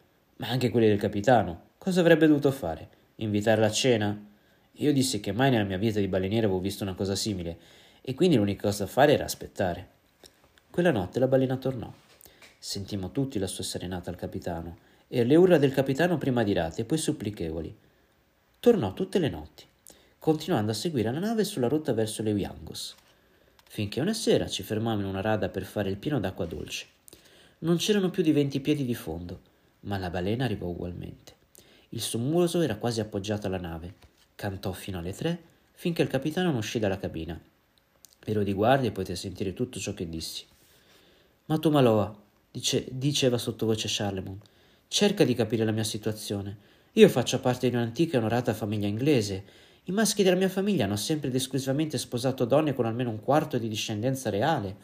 ma anche quelle del capitano. Cosa avrebbe dovuto fare? Invitarla a cena? Io dissi che mai nella mia vita di baleniere avevo visto una cosa simile, e quindi l'unica cosa da fare era aspettare. Quella notte la balena tornò. Sentimmo tutti la sua serenata al capitano, e le urla del capitano prima dirate e poi supplichevoli tornò tutte le notti, continuando a seguire la nave sulla rotta verso le Wiangos. finché una sera ci fermammo in una rada per fare il pieno d'acqua dolce. Non c'erano più di venti piedi di fondo, ma la balena arrivò ugualmente. Il suo muso era quasi appoggiato alla nave. Cantò fino alle tre, finché il capitano non uscì dalla cabina. Ero di guardia e potete sentire tutto ciò che dissi. Ma tu Maloa, dice, diceva sottovoce Charlemont, cerca di capire la mia situazione. Io faccio parte di un'antica e onorata famiglia inglese. I maschi della mia famiglia hanno sempre ed esclusivamente sposato donne con almeno un quarto di discendenza reale.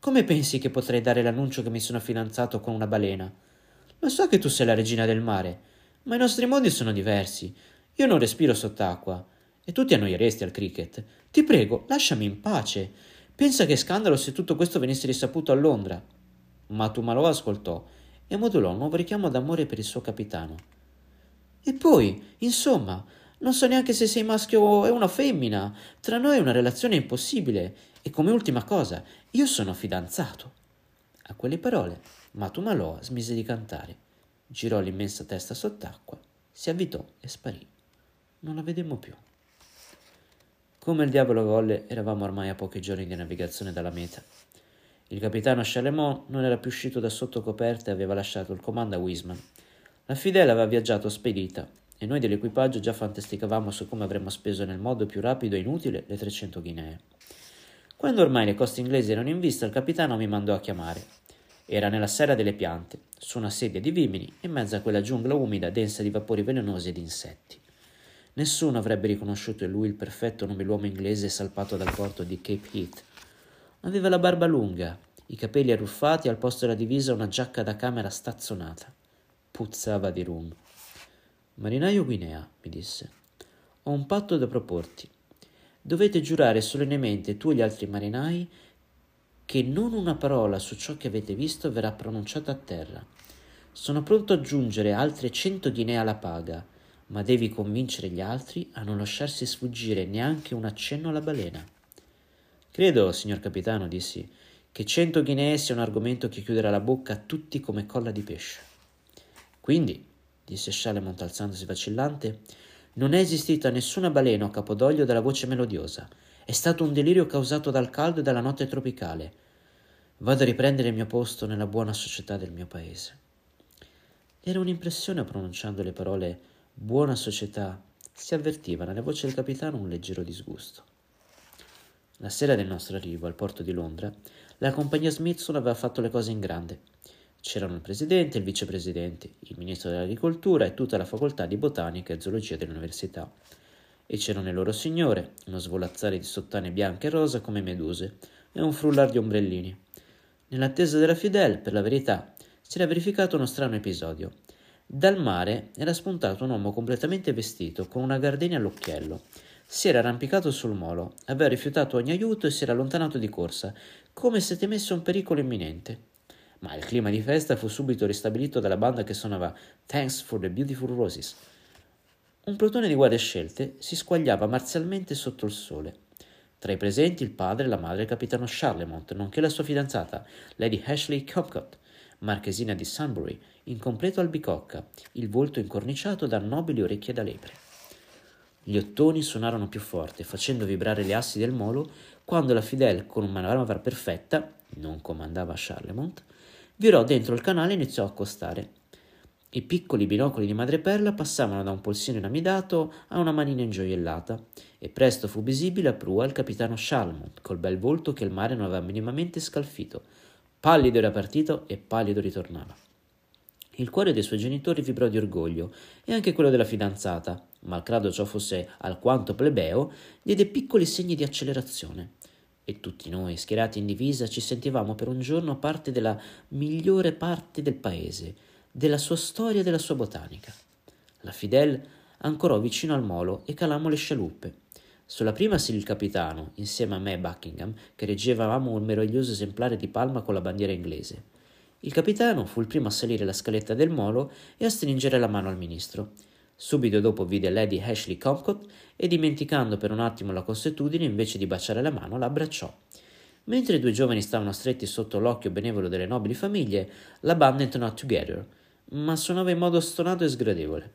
Come pensi che potrei dare l'annuncio che mi sono fidanzato con una balena? Lo so che tu sei la regina del mare, ma i nostri mondi sono diversi. Io non respiro sott'acqua. E tu ti annoieresti al cricket. Ti prego, lasciami in pace. Pensa che scandalo se tutto questo venisse risaputo a Londra. Ma Tumalò ascoltò e modulò un nuovo richiamo d'amore per il suo capitano. E poi, insomma, non so neanche se sei maschio o una femmina. Tra noi è una relazione impossibile. E come ultima cosa, io sono fidanzato. A quelle parole, Matumaloa smise di cantare, girò l'immensa testa sott'acqua, si avvitò e sparì. Non la vedemmo più. Come il diavolo volle, eravamo ormai a pochi giorni di navigazione dalla meta. Il capitano Chalemont non era più uscito da sotto coperta e aveva lasciato il comando a Wiseman. La Fidel aveva viaggiato spedita e noi dell'equipaggio già fantasticavamo su come avremmo speso nel modo più rapido e inutile le 300 guinee. Quando ormai le coste inglesi erano in vista, il capitano mi mandò a chiamare. Era nella serra delle piante, su una sedia di vimini, in mezzo a quella giungla umida densa di vapori velenosi ed insetti. Nessuno avrebbe riconosciuto in lui il perfetto nobiluomo inglese salpato dal porto di Cape Heath. Aveva la barba lunga, i capelli arruffati e al posto della divisa una giacca da camera stazzonata. Puzzava di rum. Marinaio Guinea, mi disse, ho un patto da proporti. Dovete giurare solennemente tu e gli altri marinai che non una parola su ciò che avete visto verrà pronunciata a terra. Sono pronto a aggiungere altre cento guinee alla paga ma devi convincere gli altri a non lasciarsi sfuggire neanche un accenno alla balena. Credo, signor capitano, dissi, che cento guinee sia un argomento che chiuderà la bocca a tutti come colla di pesce. Quindi, disse Chalemont alzandosi vacillante, non è esistita nessuna balena o capodoglio dalla voce melodiosa. È stato un delirio causato dal caldo e dalla notte tropicale. Vado a riprendere il mio posto nella buona società del mio paese. Era un'impressione pronunciando le parole buona società, si avvertiva nella voce del capitano un leggero disgusto. La sera del nostro arrivo al porto di Londra, la compagnia Smithson aveva fatto le cose in grande. C'erano il presidente, il vicepresidente, il ministro dell'agricoltura e tutta la facoltà di botanica e zoologia dell'università. E c'erano il loro signore, uno svolazzare di sottane bianche e rosa come meduse, e un frullar di ombrellini. Nell'attesa della Fidel, per la verità, si era verificato uno strano episodio. Dal mare era spuntato un uomo completamente vestito, con una gardenia all'occhiello. Si era arrampicato sul molo, aveva rifiutato ogni aiuto e si era allontanato di corsa, come se temesse un pericolo imminente. Ma il clima di festa fu subito ristabilito dalla banda che suonava Thanks for the Beautiful Roses. Un plotone di guardie scelte si squagliava marzialmente sotto il sole. Tra i presenti il padre e la madre del capitano Charlemont, nonché la sua fidanzata, Lady Ashley Copcott, marchesina di Sunbury, in completo albicocca, il volto incorniciato da nobili orecchie da lepre. Gli ottoni suonarono più forte, facendo vibrare le assi del molo, quando la Fidel, con una manovra perfetta, non comandava Charlemont, virò dentro il canale e iniziò a accostare. I piccoli binocoli di madreperla passavano da un polsino inamidato a una manina ingioiellata, e presto fu visibile a prua il capitano Charlemont, col bel volto che il mare non aveva minimamente scalfito, Pallido era partito e pallido ritornava. Il cuore dei suoi genitori vibrò di orgoglio e anche quello della fidanzata, malgrado ciò fosse alquanto plebeo, diede piccoli segni di accelerazione. E tutti noi, schierati in divisa, ci sentivamo per un giorno parte della migliore parte del paese, della sua storia e della sua botanica. La Fidel ancorò vicino al molo e calammo le scialuppe. Sulla prima salì il capitano, insieme a me e Buckingham, che reggevamo un meraviglioso esemplare di palma con la bandiera inglese. Il capitano fu il primo a salire la scaletta del molo e a stringere la mano al ministro. Subito dopo vide Lady Ashley Comcott e, dimenticando per un attimo la consuetudine, invece di baciare la mano, la abbracciò. Mentre i due giovani stavano stretti sotto l'occhio benevolo delle nobili famiglie, la banda entonò Together, ma suonava in modo stonato e sgradevole.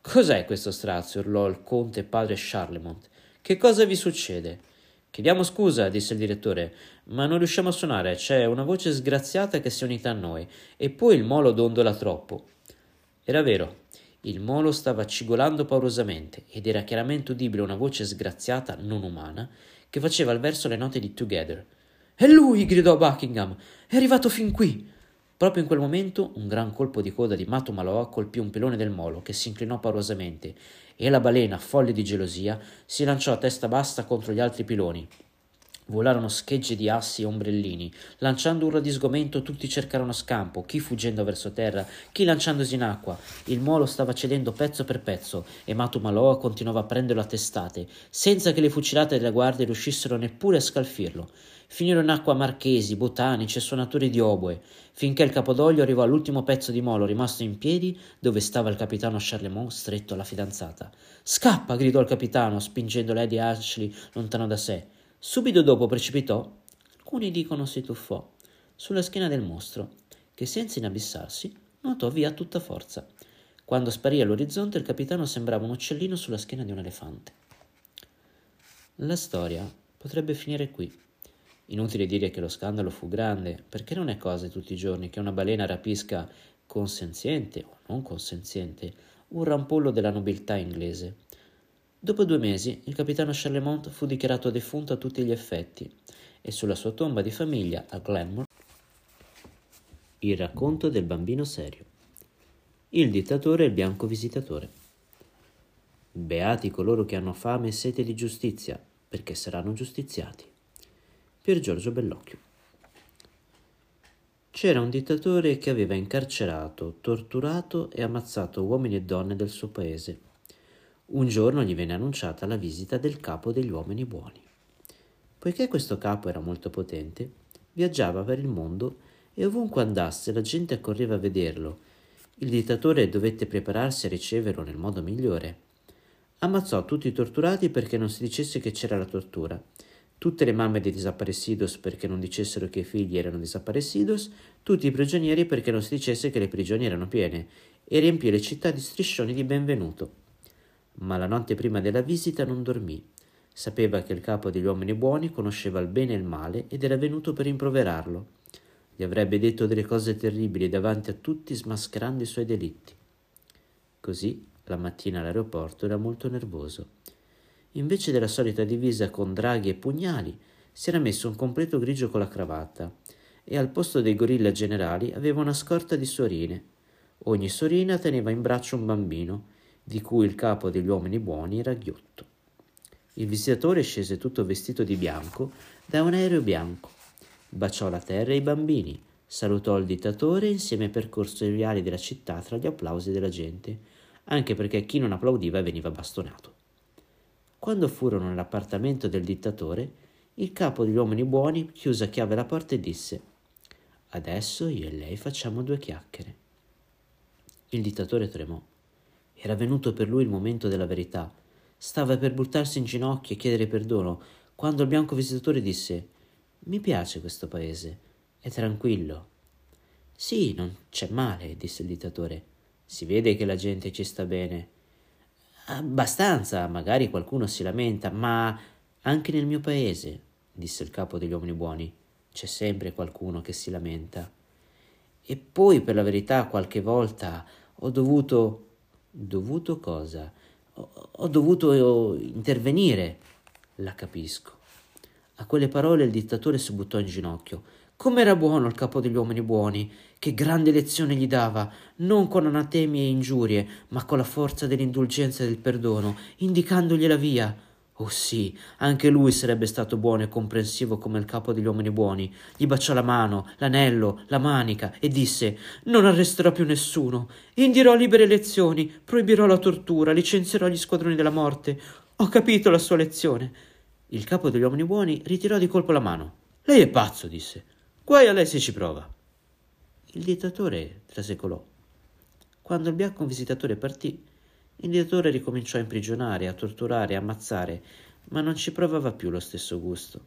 Cos'è questo strazio? urlò il conte padre Charlemont. Che cosa vi succede? Chiediamo scusa, disse il direttore, ma non riusciamo a suonare, c'è una voce sgraziata che si è unita a noi, e poi il molo dondola troppo. Era vero, il molo stava cigolando paurosamente, ed era chiaramente udibile una voce sgraziata, non umana, che faceva al verso le note di Together. È lui! gridò Buckingham. È arrivato fin qui! Proprio in quel momento un gran colpo di coda di Mato Maloa colpì un pilone del molo che si inclinò paurosamente e la balena, folle di gelosia, si lanciò a testa bassa contro gli altri piloni. Volarono schegge di assi e ombrellini. Lanciando urla di sgomento, tutti cercarono scampo, chi fuggendo verso terra, chi lanciandosi in acqua. Il molo stava cedendo pezzo per pezzo e Matu Maloa continuava a prenderlo a testate, senza che le fucilate della guardia riuscissero neppure a scalfirlo. Finirono in acqua marchesi, botanici e suonatori di oboe, finché il capodoglio arrivò all'ultimo pezzo di molo rimasto in piedi dove stava il capitano Charlemont stretto alla fidanzata. Scappa! gridò il capitano, spingendo Lady Ashley lontano da sé. Subito dopo precipitò, alcuni dicono si tuffò, sulla schiena del mostro, che senza inabissarsi nuotò via a tutta forza. Quando sparì all'orizzonte il capitano sembrava un uccellino sulla schiena di un elefante. La storia potrebbe finire qui. Inutile dire che lo scandalo fu grande, perché non è cosa tutti i giorni che una balena rapisca consenziente o non consenziente un rampollo della nobiltà inglese. Dopo due mesi il capitano Charlemont fu dichiarato defunto a tutti gli effetti e sulla sua tomba di famiglia a Glenmore il racconto del bambino serio. Il dittatore e il bianco visitatore. Beati coloro che hanno fame e sete di giustizia, perché saranno giustiziati. Pier Giorgio Bellocchio. C'era un dittatore che aveva incarcerato, torturato e ammazzato uomini e donne del suo paese. Un giorno gli venne annunciata la visita del capo degli uomini buoni. Poiché questo capo era molto potente, viaggiava per il mondo e ovunque andasse la gente accorreva a vederlo. Il dittatore dovette prepararsi a riceverlo nel modo migliore. Ammazzò tutti i torturati perché non si dicesse che c'era la tortura tutte le mamme dei desaparecidos perché non dicessero che i figli erano desaparecidos, tutti i prigionieri perché non si dicesse che le prigioni erano piene, e riempì le città di striscioni di benvenuto. Ma la notte prima della visita non dormì. Sapeva che il capo degli uomini buoni conosceva il bene e il male ed era venuto per rimproverarlo. Gli avrebbe detto delle cose terribili davanti a tutti smascherando i suoi delitti. Così, la mattina all'aeroporto era molto nervoso invece della solita divisa con draghi e pugnali, si era messo un completo grigio con la cravatta e al posto dei gorilla generali aveva una scorta di sorine. Ogni sorina teneva in braccio un bambino, di cui il capo degli uomini buoni era ghiotto. Il visitatore scese tutto vestito di bianco da un aereo bianco, baciò la terra e i bambini, salutò il dittatore e insieme percorse i viali della città tra gli applausi della gente, anche perché chi non applaudiva veniva bastonato. Quando furono nell'appartamento del dittatore, il capo degli uomini buoni chiuse a chiave la porta e disse Adesso io e lei facciamo due chiacchiere. Il dittatore tremò. Era venuto per lui il momento della verità. Stava per buttarsi in ginocchio e chiedere perdono, quando il bianco visitatore disse Mi piace questo paese, è tranquillo. Sì, non c'è male, disse il dittatore. Si vede che la gente ci sta bene. Abbastanza, magari qualcuno si lamenta, ma anche nel mio paese, disse il capo degli uomini buoni, c'è sempre qualcuno che si lamenta. E poi, per la verità, qualche volta ho dovuto. dovuto cosa? Ho, ho dovuto intervenire. La capisco. A quelle parole il dittatore si buttò in ginocchio. Com'era buono il capo degli uomini buoni, che grande lezione gli dava, non con anatemi e ingiurie, ma con la forza dell'indulgenza e del perdono, indicandogli la via. Oh sì, anche lui sarebbe stato buono e comprensivo come il capo degli uomini buoni. Gli baciò la mano, l'anello, la manica e disse: Non arresterò più nessuno. Indirò libere elezioni, proibirò la tortura, licenzierò gli squadroni della morte. Ho capito la sua lezione. Il capo degli uomini buoni ritirò di colpo la mano. Lei è pazzo, disse. Guai a lei se ci prova. Il dittatore trasecolò. Quando il bianco visitatore partì, il dittatore ricominciò a imprigionare, a torturare, a ammazzare, ma non ci provava più lo stesso gusto.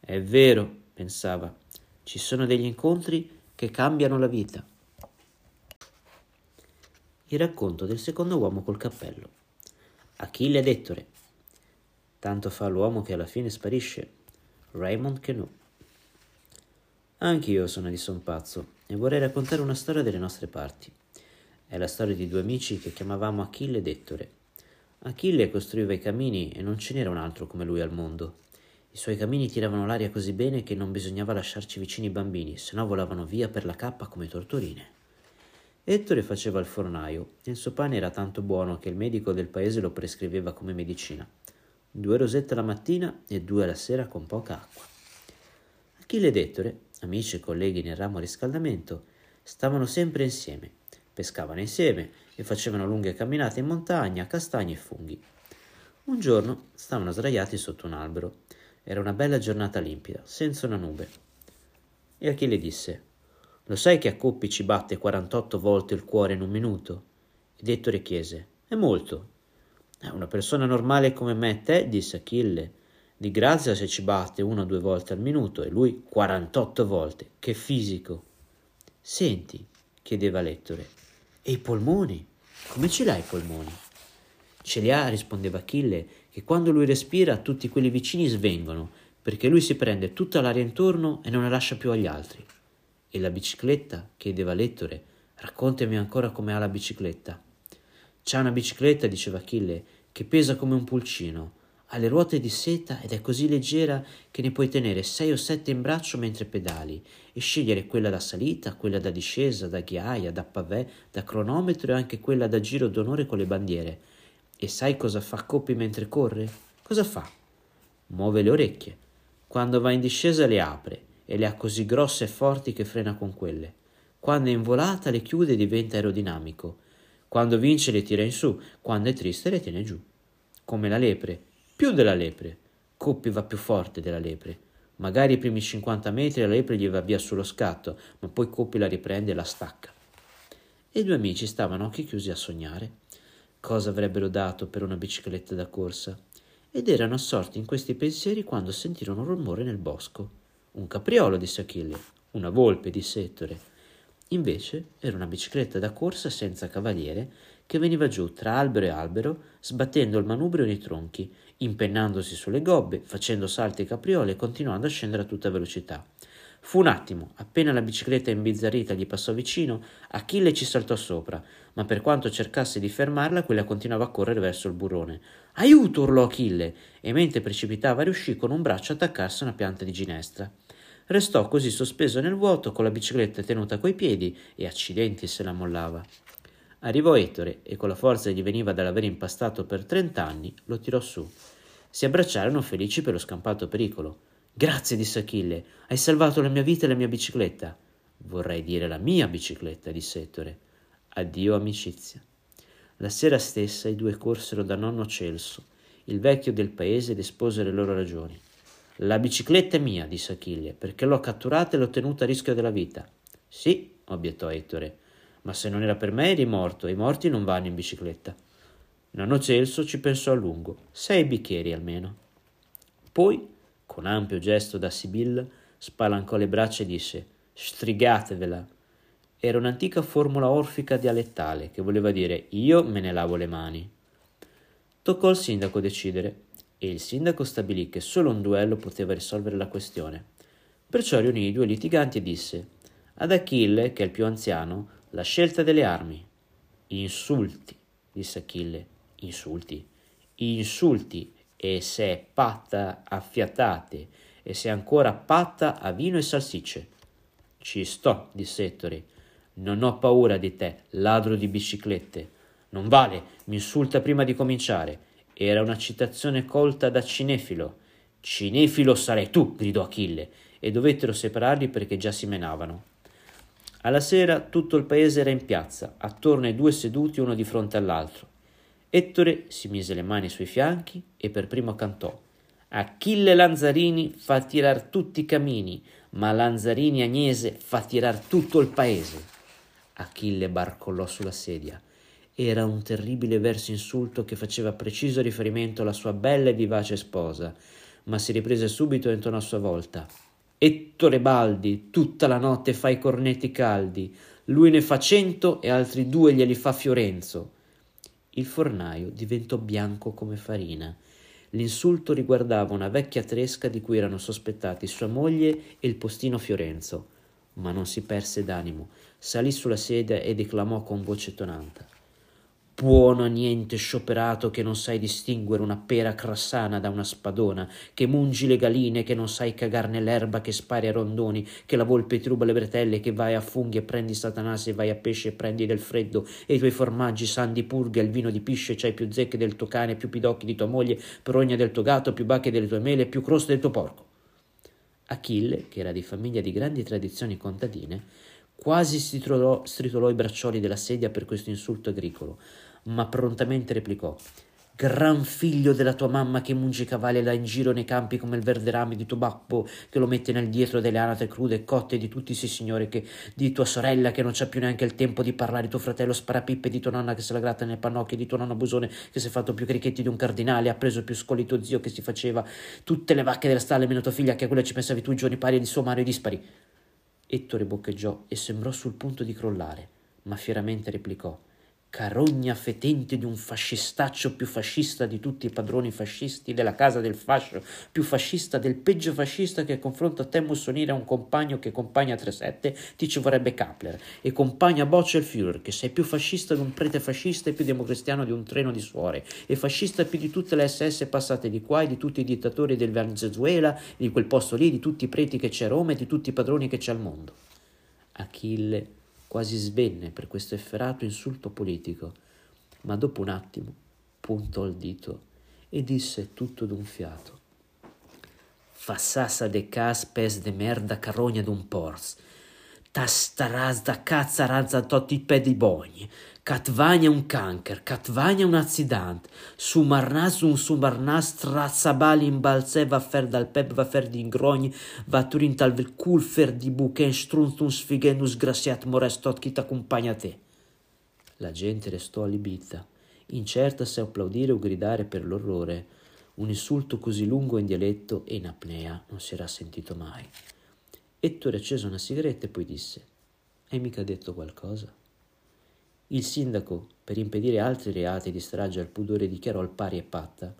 È vero, pensava, ci sono degli incontri che cambiano la vita. Il racconto del secondo uomo col cappello. Achille d'Ettore. Tanto fa l'uomo che alla fine sparisce. Raymond Queneau. Anch'io sono di son pazzo e vorrei raccontare una storia delle nostre parti. È la storia di due amici che chiamavamo Achille ed Ettore. Achille costruiva i camini e non ce n'era un altro come lui al mondo. I suoi camini tiravano l'aria così bene che non bisognava lasciarci vicini i bambini, se no volavano via per la cappa come tortorine. Ettore faceva il fornaio e il suo pane era tanto buono che il medico del paese lo prescriveva come medicina. Due rosette la mattina e due alla sera con poca acqua. Achille ed Ettore, amici e colleghi nel ramo riscaldamento, stavano sempre insieme, pescavano insieme e facevano lunghe camminate in montagna, castagni e funghi. Un giorno stavano sdraiati sotto un albero era una bella giornata limpida, senza una nube. E Achille disse: Lo sai che a Coppi ci batte 48 volte il cuore in un minuto? Ed Ettore chiese: È molto. È una persona normale come me e te, disse Achille. Di grazia se ci batte una o due volte al minuto, e lui 48 volte. Che fisico. Senti, chiedeva l'Ettore, e i polmoni? Come ce l'hai i polmoni? Ce li ha, rispondeva Achille, che quando lui respira tutti quelli vicini svengono, perché lui si prende tutta l'aria intorno e non la lascia più agli altri. E la bicicletta? chiedeva Lettore. Raccontami ancora come ha la bicicletta. C'ha una bicicletta, diceva Achille, che pesa come un pulcino, ha le ruote di seta ed è così leggera che ne puoi tenere sei o sette in braccio mentre pedali e scegliere quella da salita, quella da discesa, da ghiaia, da pavè, da cronometro e anche quella da giro d'onore con le bandiere e sai cosa fa Coppi mentre corre? Cosa fa? Muove le orecchie. Quando va in discesa le apre e le ha così grosse e forti che frena con quelle. Quando è in volata le chiude e diventa aerodinamico. Quando vince le tira in su, quando è triste le tiene giù. Come la lepre, più della lepre. Coppi va più forte della lepre. Magari i primi 50 metri la lepre gli va via sullo scatto, ma poi Coppi la riprende e la stacca. E i due amici stavano occhi chiusi a sognare cosa avrebbero dato per una bicicletta da corsa, ed erano assorti in questi pensieri quando sentirono un rumore nel bosco. Un capriolo, disse Achille. Una volpe, disse Ettore. Invece era una bicicletta da corsa senza cavaliere che veniva giù tra albero e albero, sbattendo il manubrio nei tronchi, impennandosi sulle gobbe, facendo salti e capriole e continuando a scendere a tutta velocità. Fu un attimo, appena la bicicletta imbizzarrita gli passò vicino, Achille ci saltò sopra, ma per quanto cercasse di fermarla, quella continuava a correre verso il burrone. Aiuto! urlò Achille, e mentre precipitava riuscì con un braccio a attaccarsi a una pianta di ginestra. Restò così sospeso nel vuoto con la bicicletta tenuta coi piedi e accidenti se la mollava. Arrivò Ettore e con la forza che gli veniva dall'aver impastato per trent'anni lo tirò su. Si abbracciarono felici per lo scampato pericolo. Grazie, disse Achille, hai salvato la mia vita e la mia bicicletta. Vorrei dire la mia bicicletta, disse Ettore. Addio amicizia. La sera stessa i due corsero da nonno Celso, il vecchio del paese, ed esposero le loro ragioni. La bicicletta è mia, disse Achille, perché l'ho catturata e l'ho tenuta a rischio della vita. Sì, obiettò Ettore, ma se non era per me eri morto e i morti non vanno in bicicletta. Nonno Celso ci pensò a lungo, sei bicchieri almeno. Poi con ampio gesto da Sibilla, spalancò le braccia e disse Strigatevela. Era un'antica formula orfica dialettale che voleva dire io me ne lavo le mani. Toccò al sindaco decidere e il sindaco stabilì che solo un duello poteva risolvere la questione. Perciò riunì i due litiganti e disse ad Achille, che è il più anziano, la scelta delle armi. Insulti, disse Achille. Insulti. Insulti e se è patta a fiatate e se è ancora patta a vino e salsicce. Ci sto, disse Ettore. Non ho paura di te, ladro di biciclette. Non vale, mi insulta prima di cominciare. Era una citazione colta da cinefilo. Cinefilo sarai tu, gridò Achille, e dovettero separarli perché già si menavano. Alla sera tutto il paese era in piazza, attorno ai due seduti uno di fronte all'altro. Ettore si mise le mani sui fianchi e per primo cantò Achille Lanzarini fa tirar tutti i camini, ma Lanzarini Agnese fa tirar tutto il paese. Achille barcollò sulla sedia. Era un terribile verso insulto che faceva preciso riferimento alla sua bella e vivace sposa, ma si riprese subito e intonò a sua volta. Ettore Baldi, tutta la notte fa i cornetti caldi, lui ne fa cento e altri due glieli fa Fiorenzo. Il fornaio diventò bianco come farina. L'insulto riguardava una vecchia tresca di cui erano sospettati sua moglie e il postino Fiorenzo, ma non si perse d'animo, salì sulla sedia e declamò con voce tonante. Buono a niente scioperato che non sai distinguere una pera crassana da una spadona, che mungi le galine, che non sai cagar nell'erba, che spari a rondoni, che la volpe ti ruba le bretelle, che vai a funghi e prendi satanasi e vai a pesce e prendi del freddo, e i tuoi formaggi san di purga, il vino di pisce, c'hai più zecche del tuo cane, più pidocchi di tua moglie, più rogna del tuo gatto, più bacche delle tue mele, più croste del tuo porco. Achille, che era di famiglia di grandi tradizioni contadine, quasi stritolò, stritolò i braccioli della sedia per questo insulto agricolo, ma prontamente replicò. Gran figlio della tua mamma che munge i cavalli là in giro nei campi come il verde rame di tuo babbo che lo mette nel dietro delle anatre crude e cotte di tutti i signori che di tua sorella che non c'ha più neanche il tempo di parlare di tuo fratello sparapippe di tua nonna che se la gratta nel pannocchio di tuo nonno abusone che si è fatto più crichetti di un cardinale ha preso più scoli tuo zio che si faceva tutte le vacche della stalla meno tua figlia che a quella ci pensavi tu i giorni pari di suo mare dispari Ettore boccheggiò e sembrò sul punto di crollare ma fieramente replicò carogna fetente di un fascistaccio più fascista di tutti i padroni fascisti della casa del fascio, più fascista del peggio fascista che a confronto a te Mussolini è un compagno che compagna 37, ti ci vorrebbe Kapler, e compagna Boccia il Führer, che sei più fascista di un prete fascista e più democristiano di un treno di suore, e fascista più di tutte le SS passate di qua e di tutti i dittatori del Venezuela, di quel posto lì, di tutti i preti che c'è a Roma e di tutti i padroni che c'è al mondo. Achille quasi svenne per questo efferato insulto politico, ma dopo un attimo puntò il dito e disse tutto d'un fiato. Fassassa de cas pes de merda carogna d'un pors, tastaraz da cazza razza totti pedi bogni, Catvania un canker, Catvania un accident, Sumarnas un sumarnas, Trazzabali in balze, va fer dal pep, va fer di ingrogni, va turin tal cul fer di buchen, struntum sfigenus graciat mores tot chi t'accompagna te. La gente restò allibita, incerta se applaudire o gridare per l'orrore. Un insulto così lungo in dialetto e in apnea non si era sentito mai. Ettore accese una sigaretta e poi disse: Hai mica detto qualcosa? Il sindaco, per impedire altri reati di strage al pudore, dichiarò al pari e patta.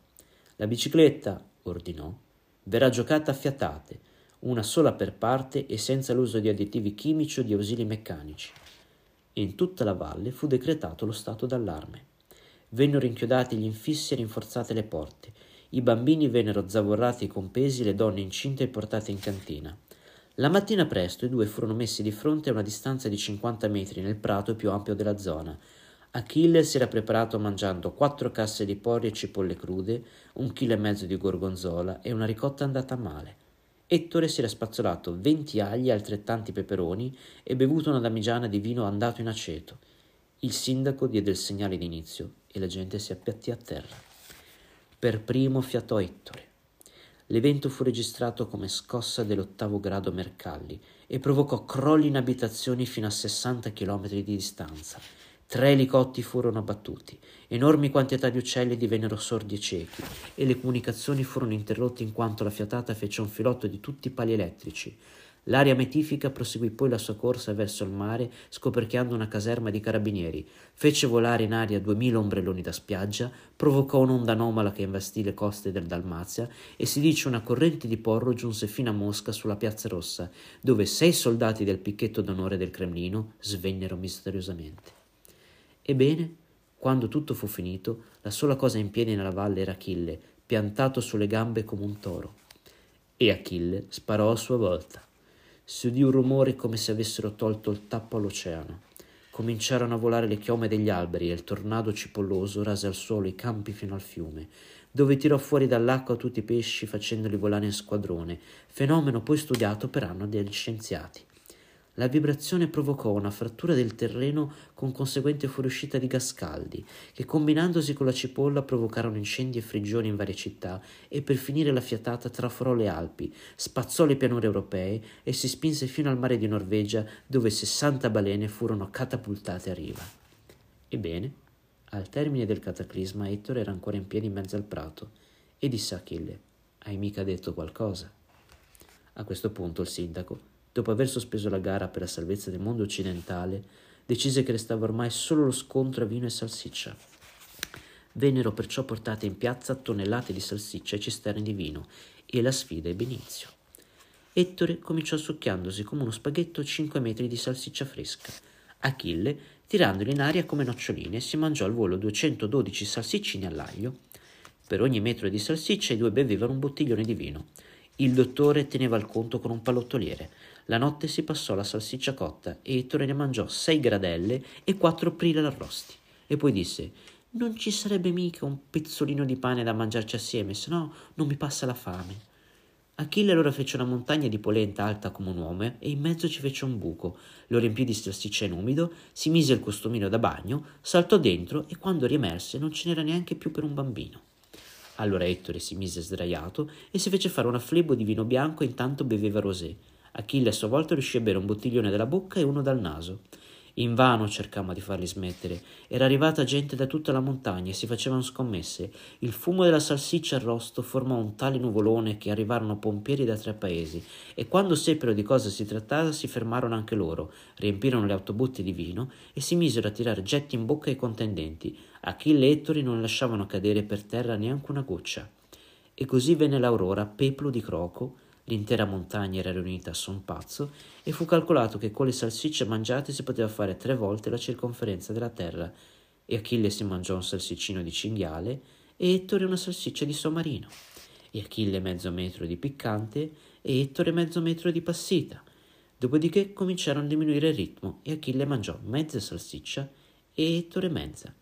La bicicletta, ordinò, verrà giocata a fiatate, una sola per parte e senza l'uso di additivi chimici o di ausili meccanici. In tutta la valle fu decretato lo stato d'allarme. Vennero inchiodati gli infissi e rinforzate le porte. I bambini vennero zavorrati con pesi, le donne incinte e portate in cantina. La mattina presto i due furono messi di fronte a una distanza di 50 metri nel prato più ampio della zona. Achille si era preparato mangiando quattro casse di porri e cipolle crude, un chilo e mezzo di gorgonzola e una ricotta andata male. Ettore si era spazzolato venti agli e altrettanti peperoni e bevuto una damigiana di vino andato in aceto. Il sindaco diede il segnale d'inizio e la gente si appiattì a terra. Per primo fiatò Ettore. L'evento fu registrato come scossa dell'ottavo grado Mercalli e provocò crolli in abitazioni fino a 60 km di distanza. Tre elicotti furono abbattuti, enormi quantità di uccelli divennero sordi e ciechi e le comunicazioni furono interrotte in quanto la fiatata fece un filotto di tutti i pali elettrici. L'aria metifica proseguì poi la sua corsa verso il mare, scoperchiando una caserma di carabinieri, fece volare in aria duemila ombrelloni da spiaggia, provocò un'onda anomala che investì le coste del Dalmazia e si dice una corrente di porro giunse fino a Mosca sulla Piazza Rossa, dove sei soldati del picchetto d'onore del Cremlino svennero misteriosamente. Ebbene, quando tutto fu finito, la sola cosa in piedi nella valle era Achille, piantato sulle gambe come un toro. E Achille sparò a sua volta. Si udì un rumore come se avessero tolto il tappo all'oceano. Cominciarono a volare le chiome degli alberi e il tornado cipolloso rase al suolo i campi fino al fiume, dove tirò fuori dall'acqua tutti i pesci facendoli volare in squadrone, fenomeno poi studiato per anno dagli scienziati. La vibrazione provocò una frattura del terreno con conseguente fuoriuscita di gas caldi, che combinandosi con la cipolla provocarono incendi e frigioni in varie città e per finire la fiatata traforò le Alpi, spazzò le pianure europee e si spinse fino al mare di Norvegia dove 60 balene furono catapultate a riva. Ebbene, al termine del cataclisma Ettore era ancora in piedi in mezzo al prato e disse a Achille, hai mica detto qualcosa? A questo punto il sindaco dopo aver sospeso la gara per la salvezza del mondo occidentale, decise che restava ormai solo lo scontro a vino e salsiccia. Vennero perciò portate in piazza tonnellate di salsiccia e cisterne di vino, e la sfida ebbe inizio. Ettore cominciò succhiandosi come uno spaghetto cinque metri di salsiccia fresca. Achille, tirandoli in aria come noccioline, si mangiò al volo 212 salsiccini all'aglio. Per ogni metro di salsiccia i due bevevano un bottiglione di vino. Il dottore teneva il conto con un pallottoliere. La notte si passò la salsiccia cotta e Ettore ne mangiò sei gradelle e quattro pril arrosti. E poi disse non ci sarebbe mica un pezzolino di pane da mangiarci assieme, se no non mi passa la fame. Achille allora fece una montagna di polenta alta come un uomo e in mezzo ci fece un buco, lo riempì di salsiccia in umido, si mise il costumino da bagno, saltò dentro e quando riemerse non ce n'era neanche più per un bambino. Allora Ettore si mise sdraiato e si fece fare una flebo di vino bianco e intanto beveva rosé. Achille a sua volta riuscì a bere un bottiglione dalla bocca e uno dal naso. Invano cercammo di farli smettere. Era arrivata gente da tutta la montagna e si facevano scommesse. Il fumo della salsiccia arrosto formò un tale nuvolone che arrivarono pompieri da tre paesi e quando seppero di cosa si trattava si fermarono anche loro, riempirono le autobotti di vino e si misero a tirare getti in bocca ai contendenti. Achille e Ettore non lasciavano cadere per terra neanche una goccia. E così venne l'aurora, peplo di croco, L'intera montagna era riunita a son pazzo e fu calcolato che con le salsicce mangiate si poteva fare tre volte la circonferenza della terra. E Achille si mangiò un salsiccino di cinghiale e Ettore una salsiccia di somarino. E Achille mezzo metro di piccante e Ettore mezzo metro di passita. Dopodiché cominciarono a diminuire il ritmo e Achille mangiò mezza salsiccia e Ettore mezza.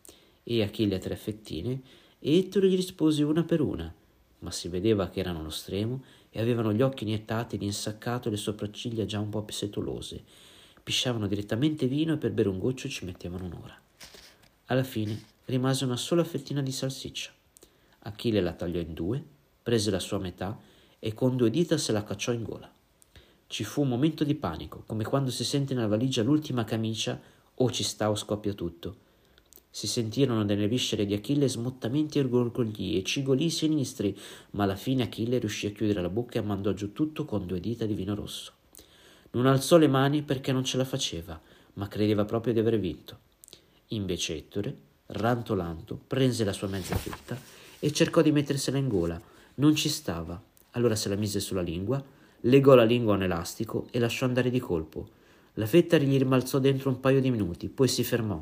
E Achille tre fettine e Ettore gli rispose una per una, ma si vedeva che erano allo stremo e avevano gli occhi iniettati ed insaccato e le sopracciglia già un po' setolose. Pisciavano direttamente vino e per bere un goccio ci mettevano un'ora. Alla fine rimase una sola fettina di salsiccia. Achille la tagliò in due, prese la sua metà e con due dita se la cacciò in gola. Ci fu un momento di panico, come quando si sente nella valigia l'ultima camicia o ci sta o scoppia tutto. Si sentirono nelle viscere di Achille smottamenti e gorgogli e cigolii sinistri, ma alla fine Achille riuscì a chiudere la bocca e mandò giù tutto con due dita di vino rosso. Non alzò le mani perché non ce la faceva, ma credeva proprio di aver vinto. Invece Ettore, rantolando, prese la sua mezza fetta e cercò di mettersela in gola. Non ci stava. Allora se la mise sulla lingua, legò la lingua a un elastico e lasciò andare di colpo. La fetta gli rimbalzò dentro un paio di minuti, poi si fermò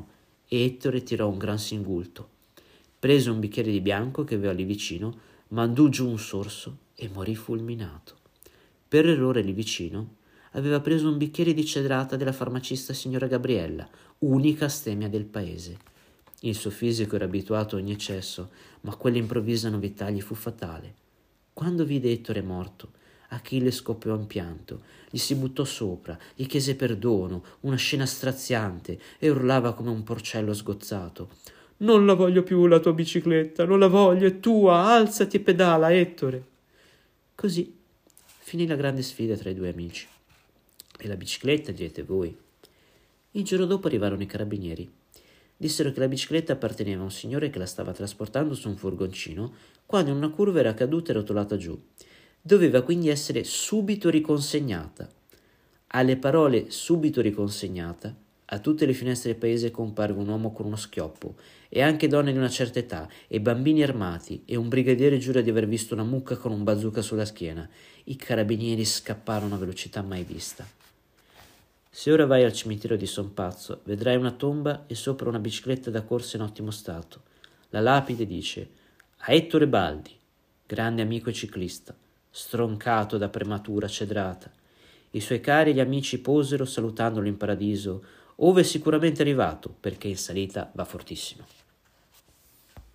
e Ettore tirò un gran singulto. Prese un bicchiere di bianco che aveva lì vicino, mandò giù un sorso e morì fulminato. Per errore lì vicino aveva preso un bicchiere di cedrata della farmacista signora Gabriella, unica astemia del paese. Il suo fisico era abituato a ogni eccesso, ma quell'improvvisa novità gli fu fatale. Quando vide Ettore morto, Achille scoppiò in pianto, gli si buttò sopra, gli chiese perdono, una scena straziante, e urlava come un porcello sgozzato. Non la voglio più la tua bicicletta, non la voglio, è tua, alzati e pedala, Ettore. Così finì la grande sfida tra i due amici. E la bicicletta, direte voi? Il giorno dopo arrivarono i carabinieri. Dissero che la bicicletta apparteneva a un signore che la stava trasportando su un furgoncino quando in una curva era caduta e rotolata giù doveva quindi essere subito riconsegnata. Alle parole subito riconsegnata, a tutte le finestre del paese comparve un uomo con uno schioppo, e anche donne di una certa età, e bambini armati, e un brigadiere giura di aver visto una mucca con un bazooka sulla schiena. I carabinieri scapparono a velocità mai vista. Se ora vai al cimitero di Son Pazzo, vedrai una tomba e sopra una bicicletta da corsa in ottimo stato. La lapide dice a Ettore Baldi, grande amico e ciclista, stroncato da prematura cedrata. I suoi cari e gli amici posero salutandolo in paradiso, ove sicuramente arrivato, perché in salita va fortissimo.